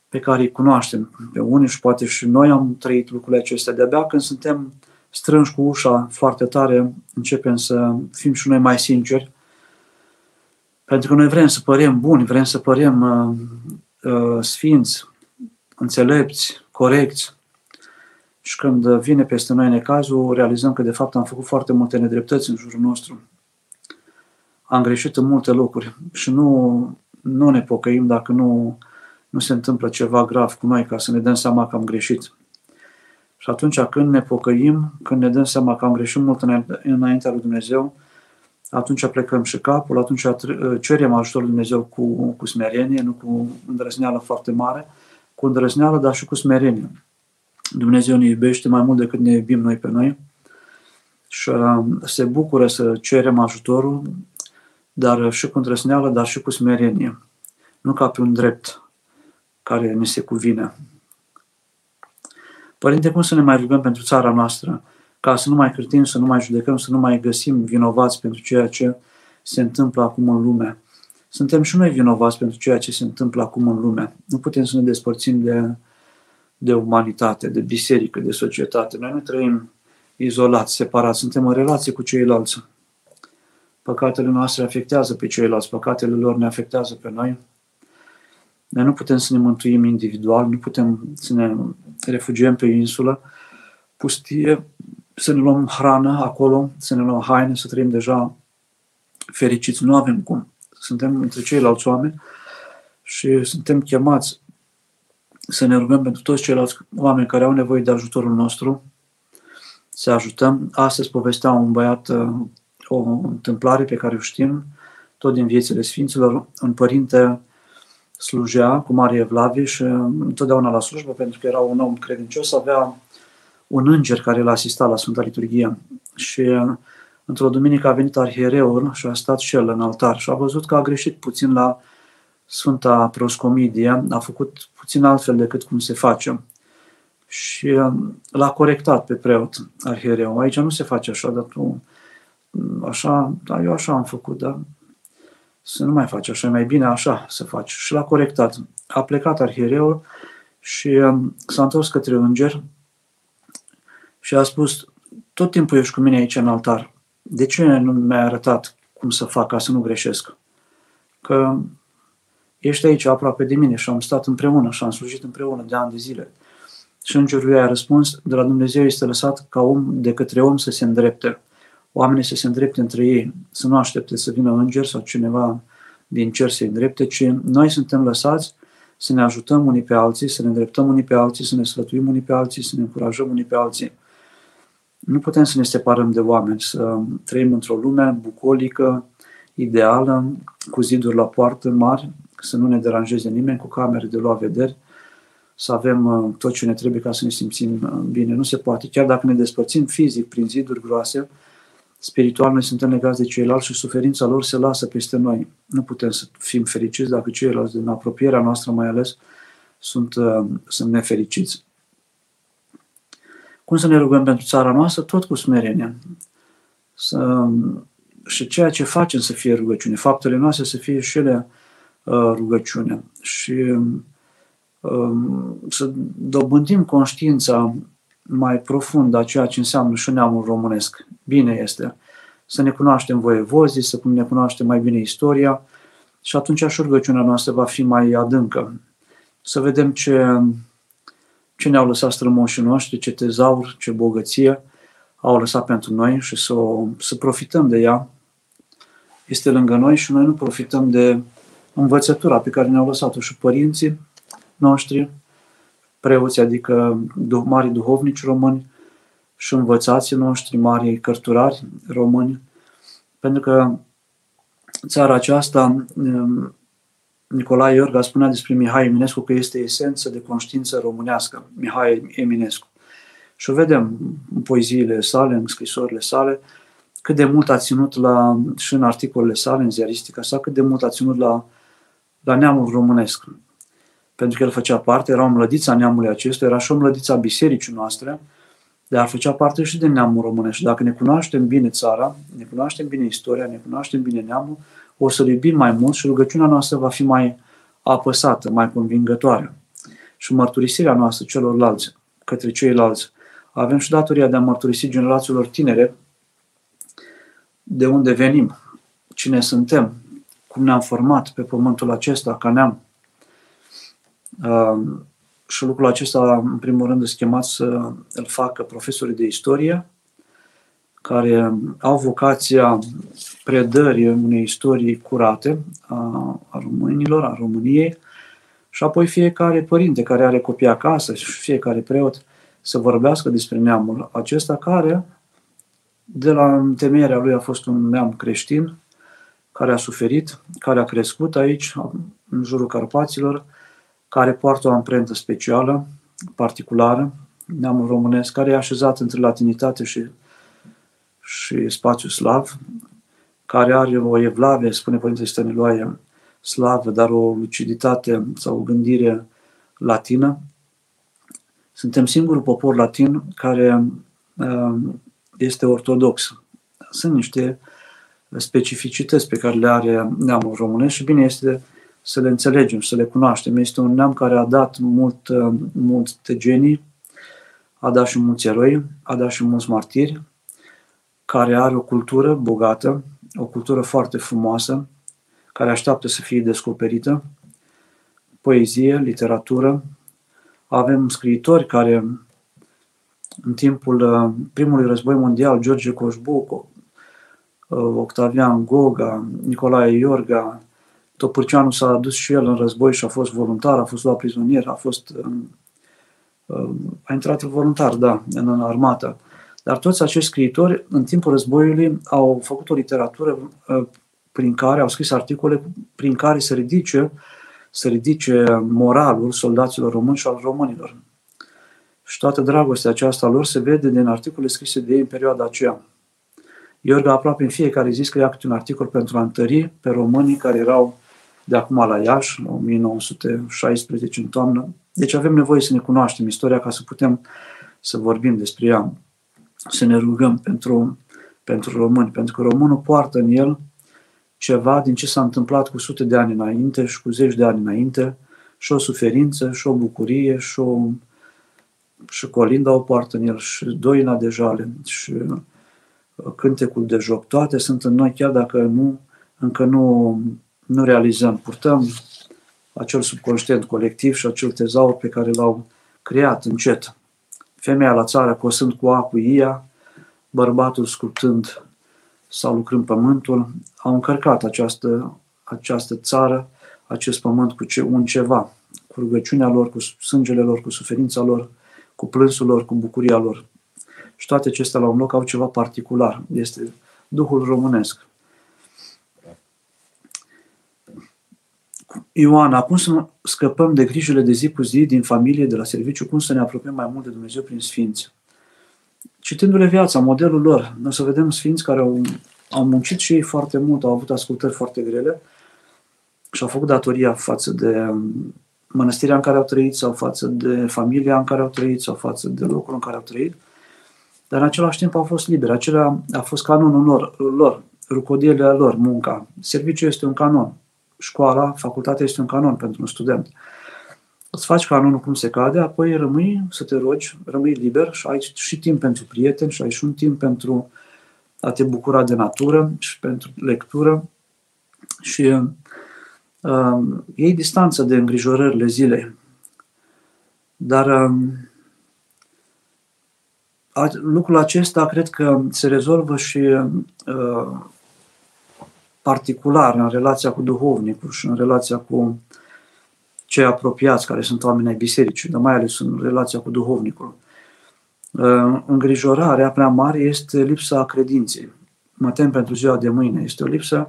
pe care îi cunoaștem pe unii și poate și noi am trăit lucrurile acestea. De-abia când suntem strânși cu ușa foarte tare, începem să fim și noi mai sinceri, pentru că noi vrem să părem buni, vrem să părem uh, uh, sfinți, înțelepți, corecți. Și când vine peste noi necazul, realizăm că de fapt am făcut foarte multe nedreptăți în jurul nostru. Am greșit în multe locuri și nu, nu ne pocăim dacă nu, nu se întâmplă ceva grav cu noi ca să ne dăm seama că am greșit. Și atunci când ne pocăim, când ne dăm seama că am greșit mult înaintea lui Dumnezeu, atunci plecăm și capul, atunci cerem ajutorul lui Dumnezeu cu, cu smerenie, nu cu îndrăzneală foarte mare, cu îndrăzneală, dar și cu smerenie. Dumnezeu ne iubește mai mult decât ne iubim noi pe noi și uh, se bucură să cerem ajutorul, dar și cu îndrăzneală, dar și cu smerenie. Nu ca pe un drept care ne se cuvine. Părinte, cum să ne mai rugăm pentru țara noastră? Ca să nu mai cârtim, să nu mai judecăm, să nu mai găsim vinovați pentru ceea ce se întâmplă acum în lume. Suntem și noi vinovați pentru ceea ce se întâmplă acum în lume. Nu putem să ne despărțim de, de umanitate, de biserică, de societate. Noi nu trăim izolați, separați, suntem în relație cu ceilalți. Păcatele noastre afectează pe ceilalți, păcatele lor ne afectează pe noi. Noi nu putem să ne mântuim individual, nu putem să ne refugiem pe insulă pustie, să ne luăm hrană acolo, să ne luăm haine, să trăim deja fericiți. Nu avem cum. Suntem între ceilalți oameni și suntem chemați să ne rugăm pentru toți ceilalți oameni care au nevoie de ajutorul nostru, să ajutăm. Astăzi povestea un băiat uh, o întâmplare pe care o știm, tot din viețile Sfinților, un părinte slujea cu mare evlavie și uh, întotdeauna la slujbă, pentru că era un om credincios, avea un înger care l-a asistat la Sfânta Liturghie. Și uh, într-o duminică a venit arhiereul și a stat și el în altar și a văzut că a greșit puțin la Sfânta Proscomidie, a făcut puțin altfel decât cum se face. Și uh, l-a corectat pe preot arhiereu. Aici nu se face așa, dar tu așa, da, eu așa am făcut, dar să nu mai faci așa, mai bine așa să faci. Și l-a corectat. A plecat arhiereul și um, s-a întors către înger și a spus, tot timpul ești cu mine aici în altar. De ce nu mi-ai arătat cum să fac ca să nu greșesc? Că ești aici aproape de mine și am stat împreună și am slujit împreună de ani de zile. Și îngerul i-a răspuns, de la Dumnezeu este lăsat ca om, de către om să se îndrepte oamenii să se îndrepte între ei, să nu aștepte să vină înger sau cineva din cer să-i îndrepte, ci noi suntem lăsați să ne ajutăm unii pe alții, să ne îndreptăm unii pe alții, să ne sfătuim unii pe alții, să ne încurajăm unii pe alții. Nu putem să ne separăm de oameni, să trăim într-o lume bucolică, ideală, cu ziduri la poartă mari, să nu ne deranjeze nimeni, cu camere de luat vederi, să avem uh, tot ce ne trebuie ca să ne simțim uh, bine. Nu se poate. Chiar dacă ne despărțim fizic prin ziduri groase, spiritual noi suntem legați de ceilalți și suferința lor se lasă peste noi. Nu putem să fim fericiți dacă ceilalți, din apropierea noastră mai ales, sunt, uh, sunt nefericiți. Cum să ne rugăm pentru țara noastră? Tot cu smerenie. Să, și ceea ce facem să fie rugăciune, faptele noastre să fie și ele uh, rugăciune. Și um, să dobândim conștiința mai profund a ceea ce înseamnă și neamul românesc. Bine este să ne cunoaștem voievozii, să ne cunoaștem mai bine istoria și atunci și rugăciunea noastră va fi mai adâncă. Să vedem ce, ce ne-au lăsat strămoșii noștri, ce tezaur, ce bogăție au lăsat pentru noi și să, să profităm de ea. Este lângă noi și noi nu profităm de învățătura pe care ne-au lăsat-o și părinții noștri, preoți, adică mari duhovnici români și învățații noștri, mari cărturari români, pentru că țara aceasta, um, Nicolae Iorga spunea despre Mihai Eminescu că este esență de conștiință românească, Mihai Eminescu. Și o vedem în poeziile sale, în scrisorile sale, cât de mult a ținut la, și în articolele sale, în ziaristica sa, cât de mult a ținut la, la neamul românesc pentru că el făcea parte, era o mlădiță a neamului acestuia, era și o mlădiță a bisericii noastre, dar făcea parte și din neamul românesc. Și dacă ne cunoaștem bine țara, ne cunoaștem bine istoria, ne cunoaștem bine neamul, o să-L iubim mai mult și rugăciunea noastră va fi mai apăsată, mai convingătoare. Și mărturisirea noastră celorlalți, către ceilalți, avem și datoria de a mărturisi generațiilor tinere de unde venim, cine suntem, cum ne-am format pe pământul acesta ca neam, și lucrul acesta, în primul rând, este chemat să îl facă profesorii de istorie, care au vocația predării unei istorii curate a, a românilor, a României, și apoi fiecare părinte care are copii acasă și fiecare preot să vorbească despre neamul acesta care, de la întemeierea lui, a fost un neam creștin, care a suferit, care a crescut aici, în jurul Carpaților, care poartă o amprentă specială, particulară, neamul românesc, care e așezat între latinitate și, și spațiu slav, care are o evlavie, spune Părintele Stăniloae, slavă, dar o luciditate sau o gândire latină. Suntem singurul popor latin care uh, este ortodox. Sunt niște specificități pe care le are neamul românesc și bine este să le înțelegem, să le cunoaștem. Este un neam care a dat mult, uh, multe genii, a dat și mulți eroi, a dat și mulți martiri, care are o cultură bogată, o cultură foarte frumoasă, care așteaptă să fie descoperită, poezie, literatură. Avem scriitori care în timpul uh, primului război mondial, George Coșbuc, uh, Octavian Goga, Nicolae Iorga, Topârceanu s-a dus și el în război și a fost voluntar, a fost luat prizonier, a fost uh, a intrat voluntar, da, în armată. Dar toți acești scriitori, în timpul războiului, au făcut o literatură prin care au scris articole prin care să ridice, să ridice moralul soldaților români și al românilor. Și toată dragostea aceasta lor se vede din articole scrise de ei în perioada aceea. Iorga aproape în fiecare zi scria câte un articol pentru a întări pe românii care erau de acum la Iași, în 1916, în toamnă. Deci avem nevoie să ne cunoaștem istoria ca să putem să vorbim despre ea, să ne rugăm pentru, pentru români, pentru că românul poartă în el ceva din ce s-a întâmplat cu sute de ani înainte și cu zeci de ani înainte, și o suferință, și o bucurie, și o și colinda o poartă în el, și doina de jale, și uh, cântecul de joc. Toate sunt în noi, chiar dacă nu, încă nu, nu realizăm. Purtăm acel subconștient colectiv și acel tezaur pe care l-au creat încet. Femeia la țară cosând cu a cu ia, bărbatul sculptând sau lucrând pământul, au încărcat această, această țară, acest pământ cu ce, un ceva, cu rugăciunea lor, cu sângele lor, cu suferința lor, cu plânsul lor, cu bucuria lor. Și toate acestea la un loc au ceva particular. Este Duhul românesc. Ioana, cum să scăpăm de grijile de zi cu zi din familie, de la serviciu, cum să ne apropiem mai mult de Dumnezeu prin Sfinți? citindu-le viața, modelul lor, o să vedem sfinți care au, au muncit și ei foarte mult, au avut ascultări foarte grele și au făcut datoria față de um, mănăstirea în care au trăit sau față de familia în care au trăit sau față de locul în care au trăit, dar în același timp au fost liberi. Acela a fost canonul lor, lor rucodielea lor, munca. Serviciul este un canon. Școala, facultatea este un canon pentru un student. Uh, îți faci canonul cum se cade, apoi rămâi să te rogi, rămâi liber și ai și timp pentru prieteni și ai și un timp pentru a te bucura de natură și pentru lectură și uh, iei distanță de îngrijorările zilei. Dar uh, lucrul acesta cred că se rezolvă și uh, particular în relația cu duhovnicul și în relația cu cei apropiați, care sunt oameni ai bisericii, dar mai ales în relația cu duhovnicul. Uh, îngrijorarea prea mare este lipsa credinței. Mă tem pentru ziua de mâine. Este o lipsă,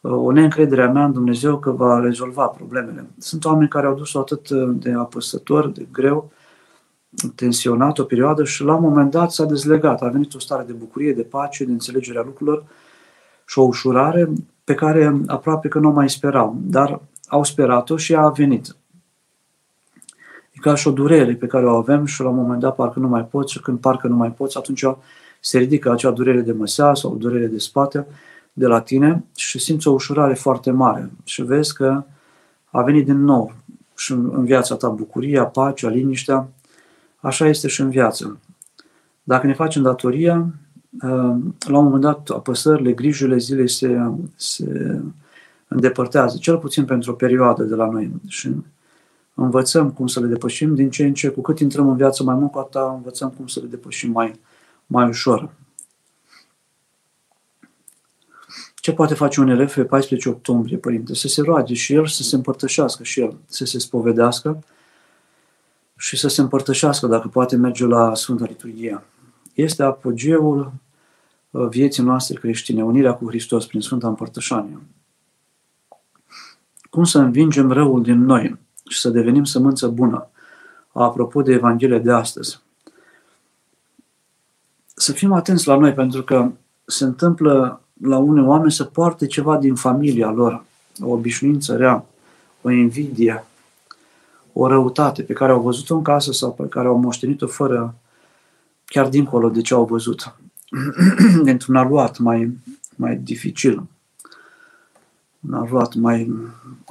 uh, o neîncredere a mea în Dumnezeu că va rezolva problemele. Sunt oameni care au dus-o atât de apăsător, de greu, tensionat o perioadă și la un moment dat s-a dezlegat. A venit o stare de bucurie, de pace, de înțelegere a lucrurilor și o ușurare pe care aproape că nu o mai sperau. Dar au sperat-o și a venit. E ca și o durere pe care o avem și la un moment dat parcă nu mai poți și când parcă nu mai poți, atunci se ridică acea durere de măsea sau o durere de spate de la tine și simți o ușurare foarte mare și vezi că a venit din nou și în viața ta bucuria, pacea, liniștea. Așa este și în viață. Dacă ne facem datoria, la un moment dat apăsările, grijile zilei se, se îndepărtează, cel puțin pentru o perioadă de la noi. Și învățăm cum să le depășim din ce în ce, cu cât intrăm în viață mai mult, cu atât învățăm cum să le depășim mai, mai ușor. Ce poate face un elev pe 14 octombrie, părinte? Să se roage și el, să se împărtășească și el, să se spovedească și să se împărtășească, dacă poate merge la Sfânta Liturghie. Este apogeul uh, vieții noastre creștine, unirea cu Hristos prin Sfânta Împărtășanie. Cum să învingem răul din noi și să devenim sămânță bună? Apropo de Evanghelia de astăzi. Să fim atenți la noi, pentru că se întâmplă la unii oameni să poarte ceva din familia lor, o obișnuință rea, o invidie, o răutate pe care au văzut-o în casă sau pe care au moștenit-o fără, chiar dincolo de ce au văzut, dintr-un aluat mai, mai dificil, un aluat mai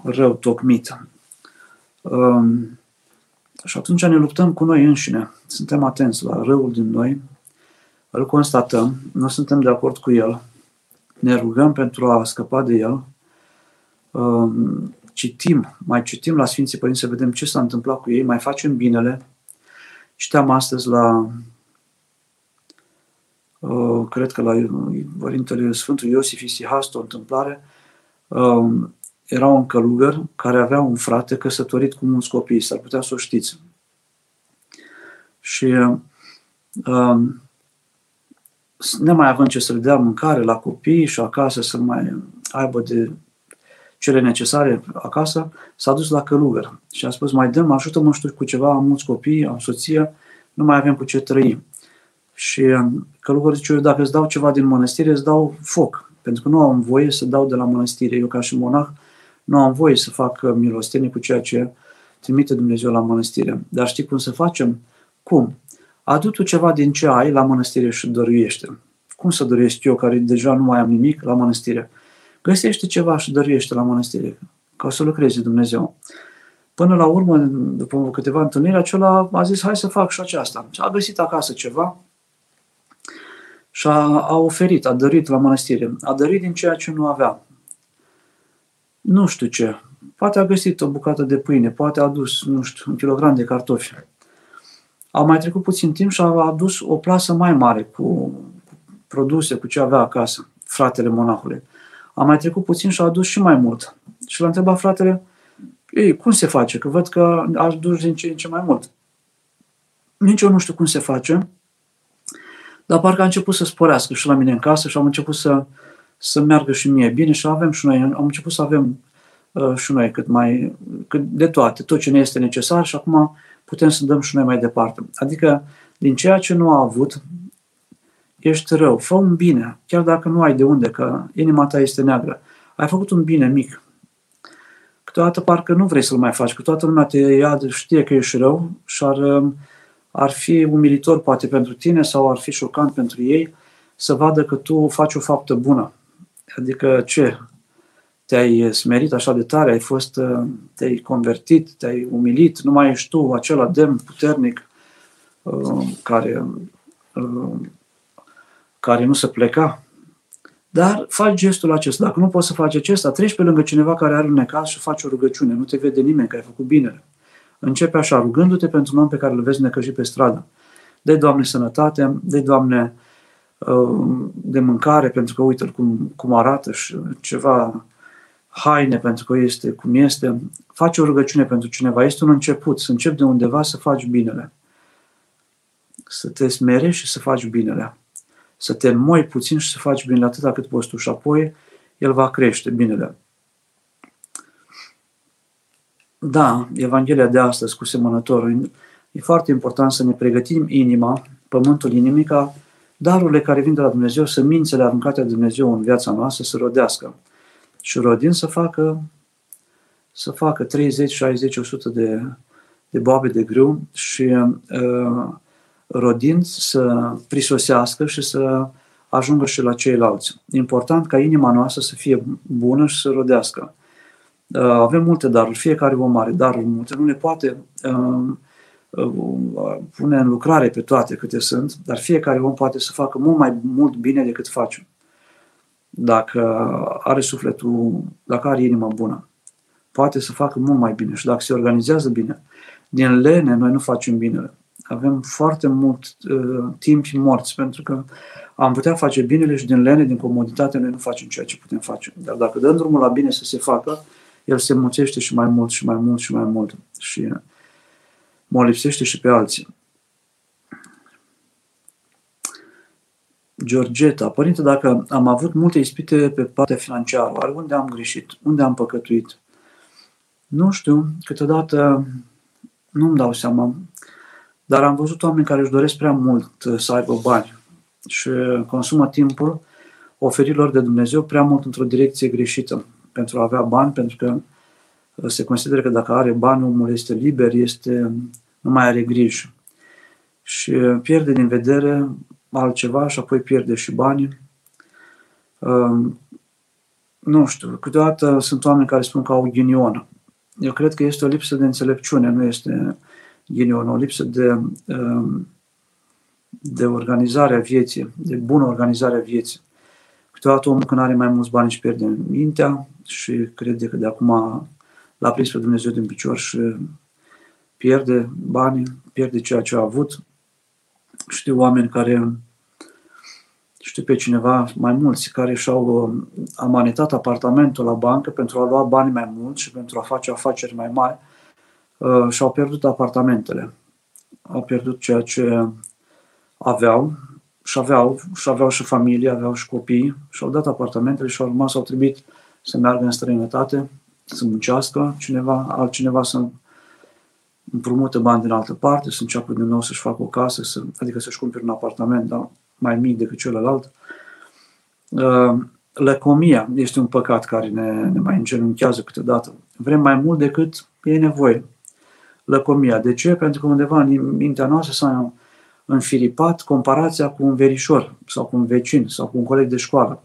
rău tocmit. Um, și atunci ne luptăm cu noi înșine. Suntem atenți la răul din noi, îl constatăm, nu suntem de acord cu el, ne rugăm pentru a scăpa de el, um, citim, mai citim la Sfinții Părinți să vedem ce s-a întâmplat cu ei, mai facem binele. Citeam astăzi la, uh, cred că la Părintele Sfântul Iosif Isihast, o întâmplare, um, era un călugăr care avea un frate căsătorit cu mulți copii, s-ar putea să o știți. Și um, mai având ce să le dea mâncare la copii și acasă să mai aibă de cele necesare acasă, s-a dus la călugăr și a spus, mai dăm, ajută-mă știu cu ceva, am mulți copii, am soție, nu mai avem cu ce trăi. Și um, călugărul zice, eu dacă îți dau ceva din mănăstire, îți dau foc, pentru că nu am voie să dau de la mănăstire. Eu ca și monah nu am voie să fac milostenie cu ceea ce trimite Dumnezeu la mănăstire. Dar știi cum să facem? Cum? adu tu ceva din ce ai la mănăstire și dăruiește. Cum să dăruiesc eu, care deja nu mai am nimic, la mănăstire? Găsește ceva și dăruiește la mănăstire, ca să lucreze Dumnezeu. Până la urmă, după câteva întâlniri, acela a zis, hai să fac și aceasta. Și a găsit acasă ceva și a, a oferit, a dărit la mănăstire. A dărit din ceea ce nu avea. Nu știu ce. Poate a găsit o bucată de pâine, poate a adus, nu știu, un kilogram de cartofi. A mai trecut puțin timp și a adus o plasă mai mare cu produse, cu ce avea acasă, fratele monahului. A mai trecut puțin și a adus și mai mult. Și l-a întrebat fratele, ei, cum se face? Că văd că a adus din ce în ce mai mult. Nici eu nu știu cum se face, dar parcă a început să sporească și la mine în casă și am început să, să meargă și mie bine și avem și noi, am început să avem uh, și noi cât mai, cât de toate, tot ce ne este necesar și acum putem să dăm și noi mai departe. Adică, din ceea ce nu a avut, ești rău, fă un bine, chiar dacă nu ai de unde, că inima ta este neagră. Ai făcut un bine mic. Câteodată parcă nu vrei să-l mai faci, că toată lumea te ia, știe că ești rău și ar, ar fi umilitor poate pentru tine sau ar fi șocant pentru ei să vadă că tu faci o faptă bună. Adică ce? te-ai smerit așa de tare, ai fost, uh, te-ai convertit, te-ai umilit, nu mai ești tu acela demn puternic uh, care, uh, care nu se pleca. Dar faci gestul acesta. Dacă nu poți să faci acesta, treci pe lângă cineva care are un necaz și faci o rugăciune. Nu te vede nimeni că ai făcut bine. Începe așa, rugându-te pentru un om pe care îl vezi necăjit pe stradă. Dă-i, Doamne, sănătate, dă Doamne, de mâncare, pentru că uite cum, cum arată și ceva haine pentru că este cum este, faci o rugăciune pentru cineva, este un început, să începi de undeva să faci binele. Să te smerești și să faci binele. Să te înmoi puțin și să faci binele atâta cât poți tu și apoi el va crește binele. Da, Evanghelia de astăzi cu semănătorul, e foarte important să ne pregătim inima, pământul inimii, ca darurile care vin de la Dumnezeu, să mințele aruncate de Dumnezeu în viața noastră să rodească și rodind să facă, să facă 30, 60, 100 de, de boabe de grâu și uh, rodind să prisosească și să ajungă și la ceilalți. Important ca inima noastră să fie bună și să rodească. Uh, avem multe daruri, fiecare om are daruri multe, nu le poate uh, uh, pune în lucrare pe toate câte sunt, dar fiecare om poate să facă mult mai mult bine decât face dacă are sufletul, dacă are inima bună. poate să facă mult mai bine și dacă se organizează bine, din lene noi nu facem binele. Avem foarte mult uh, timp morți pentru că am putea face binele și din lene, din comoditate, noi nu facem ceea ce putem face. Dar dacă dăm drumul la bine să se facă, el se mulțește și mai mult și mai mult și mai mult și mă lipsește și pe alții. Georgeta, părinte, dacă am avut multe ispite pe partea financiară, oare unde am greșit? Unde am păcătuit? Nu știu, câteodată nu-mi dau seama, dar am văzut oameni care își doresc prea mult să aibă bani și consumă timpul oferilor de Dumnezeu prea mult într-o direcție greșită pentru a avea bani, pentru că se consideră că dacă are bani, omul este liber, este, nu mai are grijă. Și pierde din vedere altceva și apoi pierde și banii. Nu știu, câteodată sunt oameni care spun că au ghinionă. Eu cred că este o lipsă de înțelepciune, nu este ghinionă, o lipsă de, de organizare a vieții, de bună organizare a vieții. Câteodată omul când are mai mulți bani își pierde mintea și crede că de acum l-a prins pe Dumnezeu din picior și pierde banii, pierde ceea ce a avut. Știu oameni care, știu pe cineva, mai mulți, care și-au uh, amanetat apartamentul la bancă pentru a lua bani mai mulți și pentru a face afaceri mai mari uh, și-au pierdut apartamentele. Au pierdut ceea ce aveau și aveau, și aveau și familie, aveau și copii și au dat apartamentele și au rămas, au trebuit să meargă în străinătate, să muncească cineva, altcineva să împrumută bani din altă parte, să înceapă din nou să-și facă o casă, să, adică să-și cumpere un apartament dar mai mic decât celălalt. Uh, lăcomia este un păcat care ne, ne mai îngenunchează câteodată. Vrem mai mult decât e nevoie. Lăcomia. De ce? Pentru că undeva în mintea noastră s-a înfiripat comparația cu un verișor sau cu un vecin sau cu un coleg de școală.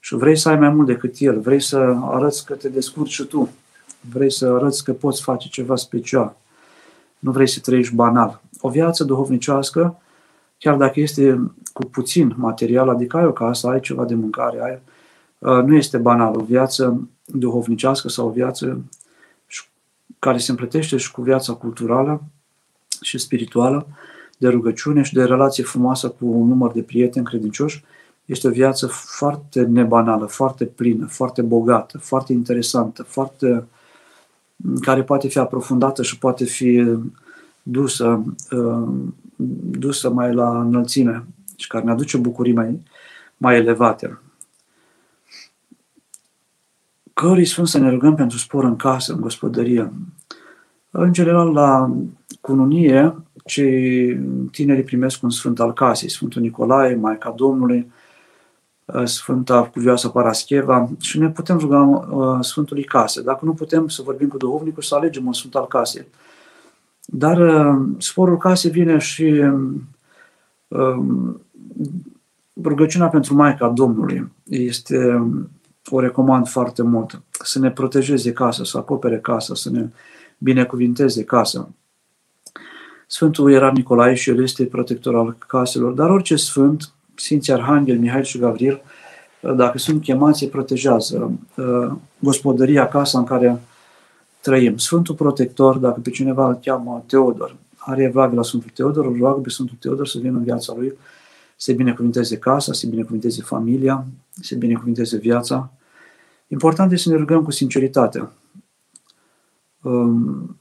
Și vrei să ai mai mult decât el, vrei să arăți că te descurci și tu, vrei să arăți că poți face ceva special, nu vrei să trăiești banal. O viață duhovnicească, chiar dacă este cu puțin material, adică ai o casă, ai ceva de mâncare, ai, uh, nu este banal. O viață duhovnicească sau o viață care se împletește și cu viața culturală și spirituală, de rugăciune și de relație frumoasă cu un număr de prieteni credincioși, este o viață foarte nebanală, foarte plină, foarte bogată, foarte interesantă, foarte care poate fi aprofundată și poate fi dusă, uh, dusă mai la înălțime și care ne aduce bucurii mai, mai elevate. Cării Sfânt să ne rugăm pentru spor în casă, în gospodărie. În general, la cununie, cei tinerii primesc un sfânt al casei, Sfântul Nicolae, Maica Domnului, uh, Sfânta Cuvioasă Parascheva și ne putem ruga uh, Sfântului Case. Dacă nu putem să vorbim cu duhovnicul, să alegem un Sfânt al Casei. Dar uh, sporul case vine și um, rugăciunea pentru Maica Domnului este, o recomand foarte mult, să ne protejeze casa, să acopere casa, să ne binecuvinteze casa. Sfântul era Nicolae și el este protector al caselor, dar orice sfânt, Sfinții Arhanghel, Mihail și Gavril, dacă sunt chemați, protejează uh, gospodăria, casa în care trăim. Sfântul protector, dacă pe cineva îl cheamă Teodor, are evlavie la Sfântul Teodor, îl roagă pe Sfântul Teodor să vină în viața lui, să binecuvinteze casa, să binecuvinteze familia, să binecuvinteze viața. Important este să ne rugăm cu sinceritate. Um,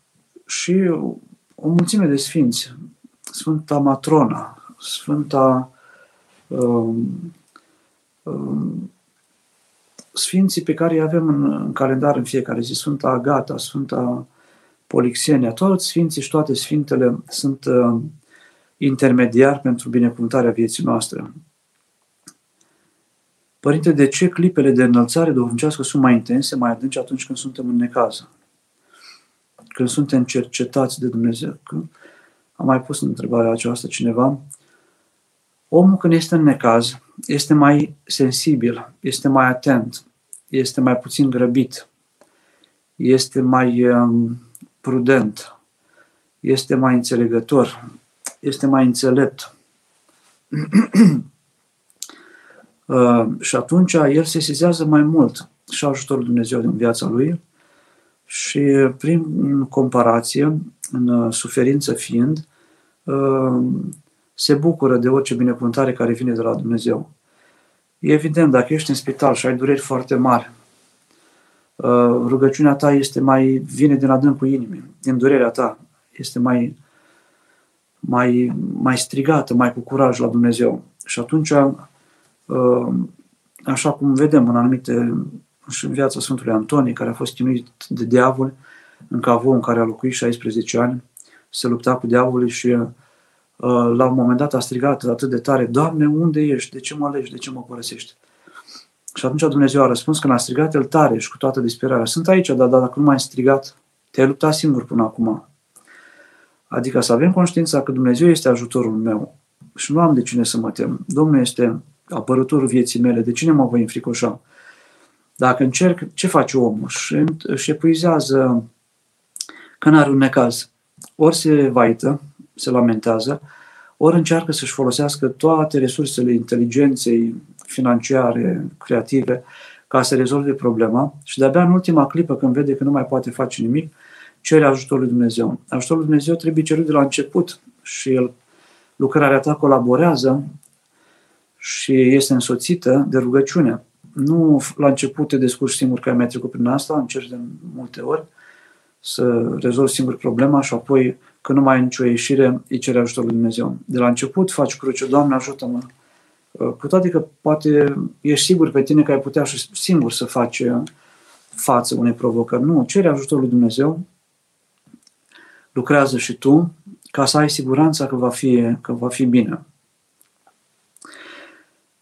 și o mulțime de sfinți, Sfânta Matrona, Sfânta um, um, sfinții pe care îi avem în, în calendar în fiecare zi, Sfânta Agata, Sfânta Polixenia, toți sfinții și toate sfintele sunt uh, intermediari pentru binecuvântarea vieții noastre. Părinte, de ce clipele de înălțare duhovnicească sunt mai intense, mai adânci atunci când suntem în necază? când suntem cercetați de Dumnezeu. Când am mai pus întrebarea aceasta cineva. Omul când este în necaz, este mai sensibil, este mai atent, este mai puțin grăbit, este mai um, prudent, este mai înțelegător, este mai înțelept. uh, și atunci el se sizează mai mult și ajutorul Dumnezeu din viața lui Și prin comparație, în suferință fiind, se bucură de orice binecuvântare care vine de la Dumnezeu. E evident, dacă ești în spital și ai dureri foarte mari, rugăciunea ta este mai, vine din adâncul inimii, din durerea ta, este mai, mai, mai strigată, mai cu curaj la Dumnezeu. Și atunci, așa cum vedem în anumite, și în viața Sfântului Antonie, care a fost chinuit de diavol, în cavou în care a locuit 16 ani, se lupta cu diavolul și uh, la un moment dat a strigat atât de tare, Doamne, unde ești? De ce mă alegi? De ce mă părăsești? Și atunci Dumnezeu a răspuns când a strigat el tare și cu toată disperarea. Sunt aici, dar, dar dacă nu m-ai strigat, te-ai luptat singur până acum. Adică să avem conștiința că Dumnezeu este ajutorul meu și nu am de cine să mă tem. Domnul este apărătorul vieții mele, de cine mă voi înfricoșa? Dacă încerc, ce face omul? Și își epuizează că n-are un necaz. Ori se vaită, se lamentează, ori încearcă să-și folosească toate resursele inteligenței financiare, creative, ca să rezolve problema și de-abia în ultima clipă, când vede că nu mai poate face nimic, cere ajutorul lui Dumnezeu. Ajutorul lui Dumnezeu trebuie cerut de la început și el, lucrarea ta colaborează și este însoțită de rugăciune. Nu la început te descurci singur că ai mai trecut prin asta, încerci de multe ori să rezolvi singur problema și apoi când nu mai ai nicio ieșire, îi cere ajutorul lui Dumnezeu. De la început faci cruce, Doamne ajută-mă. Cu toate că poate ești sigur pe tine că ai putea și singur să faci față unei provocări. Nu, cere ajutorul lui Dumnezeu, lucrează și tu, ca să ai siguranța că va fi, că va fi bine.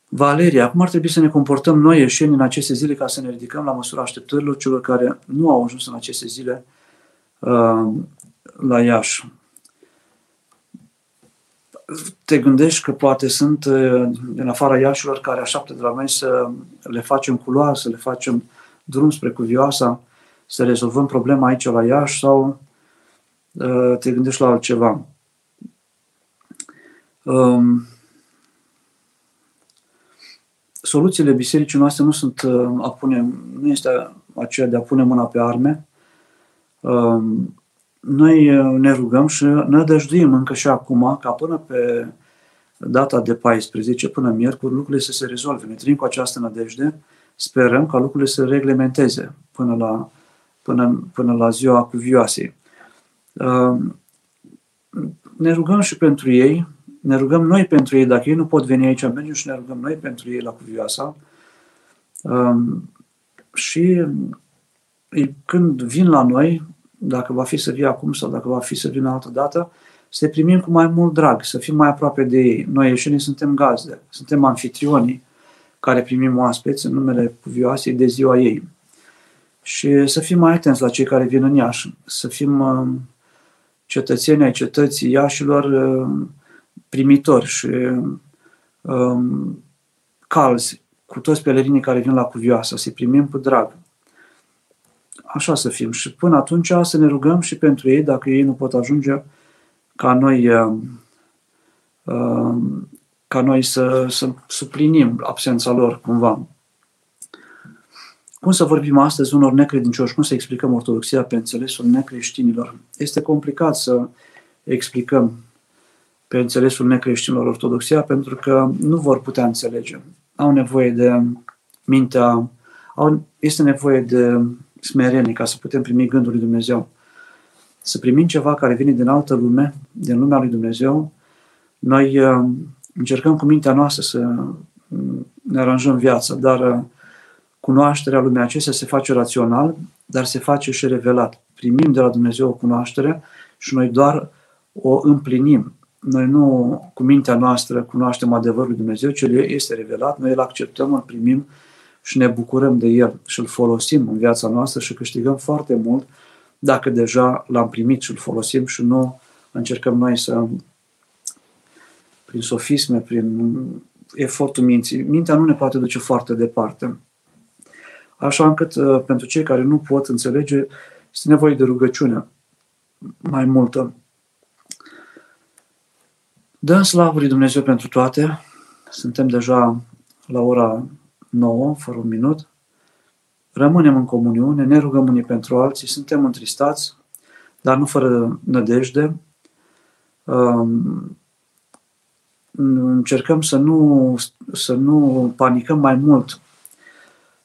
Valeria, cum ar trebui să ne comportăm noi ieșeni în aceste zile ca să ne ridicăm la măsura așteptărilor celor care nu au ajuns în aceste zile uh, la Iași? Te gândești că poate sunt uh, din afara Iașilor care așteaptă de la noi să le facem culoare, să le facem drum spre Cuvioasa, să rezolvăm problema aici la Iași sau uh, te gândești la altceva? Um, soluțiile bisericii noastre nu sunt uh, a pune, nu este aceea de a pune mâna pe arme. Um, noi uh, ne rugăm și ne dăjduim încă și acum ca până pe data de 14, până miercuri, lucrurile să se rezolve. Ne trăim cu această nădejde, sperăm ca lucrurile să reglementeze până la, până, până la ziua cuvioasei. Um, ne rugăm și pentru ei, ne rugăm noi pentru ei, dacă ei nu pot veni aici, mergem și ne rugăm noi pentru ei la Cuvioasa. Um, și când vin la noi, dacă va fi să vii acum sau dacă va fi să vină altă dată, să te primim cu mai mult drag, să fim mai aproape de ei. Noi ieșenii suntem gazde, suntem anfitrionii care primim oaspeți în numele Cuvioasei de ziua ei. Și să fim mai atenți la cei care vin în Iași, să fim uh, cetățenii ai cetății Iașilor, uh, primitori și um, calzi cu toți pelerinii care vin la cuvioasă, să-i primim cu drag. Așa să fim. Și până atunci să ne rugăm și pentru ei, dacă ei nu pot ajunge, ca noi, um, um, ca noi să, să suplinim absența lor cumva. Cum să vorbim astăzi unor necredincioși? Cum să explicăm ortodoxia pe înțelesul necreștinilor? Este complicat să explicăm pe înțelesul necreștinilor ortodoxia, pentru că nu vor putea înțelege. Au nevoie de mintea, au, este nevoie de smerenie ca să putem primi gândul lui Dumnezeu. Să primim ceva care vine din altă lume, din lumea lui Dumnezeu, noi uh, încercăm cu mintea noastră să uh, ne aranjăm viața, dar uh, cunoașterea lumea acestea se face rațional, dar se face și revelat. Primim de la Dumnezeu o cunoaștere și noi doar o împlinim. Noi nu cu mintea noastră cunoaștem adevărul lui Dumnezeu, ce este revelat, noi îl acceptăm, îl primim și ne bucurăm de el și îl folosim în viața noastră și câștigăm foarte mult dacă deja l-am primit și îl folosim și nu încercăm noi să prin sofisme, prin efortul minții. Mintea nu ne poate duce foarte departe. Așa încât uh, pentru cei care nu pot înțelege, este nevoie de rugăciune mai multă. Dăm slavă lui Dumnezeu pentru toate. Suntem deja la ora 9, fără un minut. rămânem în comuniune, ne rugăm unii pentru alții, suntem întristați, dar nu fără nădejde. Um, încercăm să nu, să nu panicăm mai mult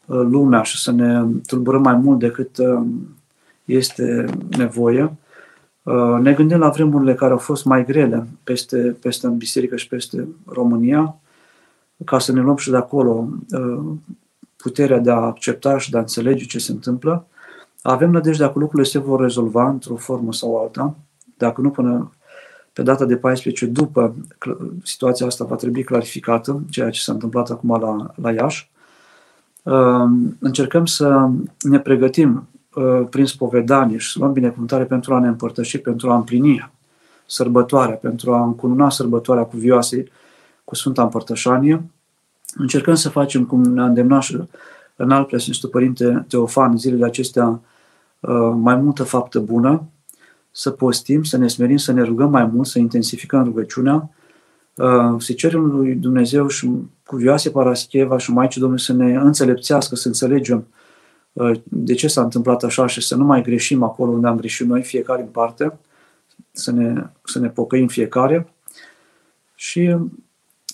uh, lumea și să ne tulburăm mai mult decât um, este nevoie. Uh, ne gândim la vremurile care au fost mai grele peste, peste în biserică și peste România, ca să ne luăm și de acolo uh, puterea de a accepta și de a înțelege ce se întâmplă. Avem nădejdea că lucrurile se vor rezolva într-o formă sau alta, dacă nu până pe data de 14, după situația asta va trebui clarificată, ceea ce s-a întâmplat acum la, la Iași. Uh, încercăm să ne pregătim Uh, prin spovedanie și să luăm binecuvântare pentru a ne împărtăși, pentru a împlini sărbătoarea, pentru a încununa sărbătoarea cu vioase, cu Sfânta Împărtășanie. Încercăm să facem cum ne-a îndemnat și în alt preasfințitul Părinte Teofan zilele acestea uh, mai multă faptă bună, să postim, să ne smerim, să ne rugăm mai mult, să intensificăm rugăciunea, uh, să cerem lui Dumnezeu și cu Vioase Parascheva și Maicii Domnului să ne înțelepțească, să înțelegem Uh, de ce s-a întâmplat așa și să nu mai greșim acolo unde am greșit noi, fiecare în parte, să ne, să ne pocăim fiecare. Și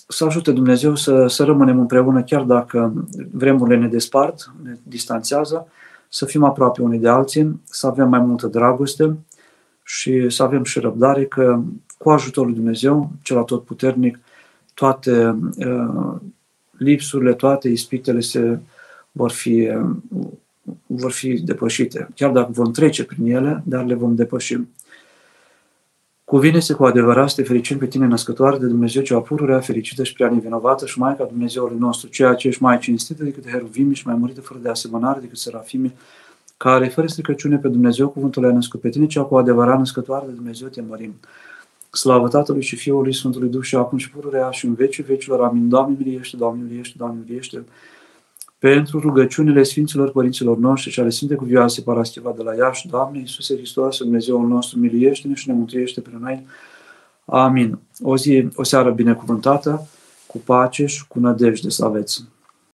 să ajute Dumnezeu să, să rămânem împreună, chiar dacă vremurile ne despart, ne distanțează, să fim aproape unii de alții, să avem mai multă dragoste și să avem și răbdare că cu ajutorul lui Dumnezeu, cel puternic, toate uh, lipsurile, toate ispitele se vor fi uh, vor fi depășite. Chiar dacă vom trece prin ele, dar le vom depăși. Cuvine-se cu adevărat să te fericim pe tine, născătoare de Dumnezeu, cea pururea, fericită și prea nevinovată și Maica Dumnezeului nostru, ceea ce ești mai cinstită decât heruvimi și mai mărită fără de asemănare decât serafimi, care, fără stricăciune pe Dumnezeu, cuvântul a născut pe tine, cea cu adevărat născătoare de Dumnezeu, te mărim. Slavă Tatălui și Fiului Sfântului Duh și acum și pururea și în vecii vecilor. Amin. Doamne miliește, Doamne miliește, Doamne miliește pentru rugăciunile Sfinților Părinților noștri și ale Sfinte Cuvioase Paraschiva de la Iași, Doamne Iisuse Hristos, Dumnezeul nostru, miliește-ne și ne mântuiește pe noi. Amin. O zi, o seară binecuvântată, cu pace și cu nădejde să aveți.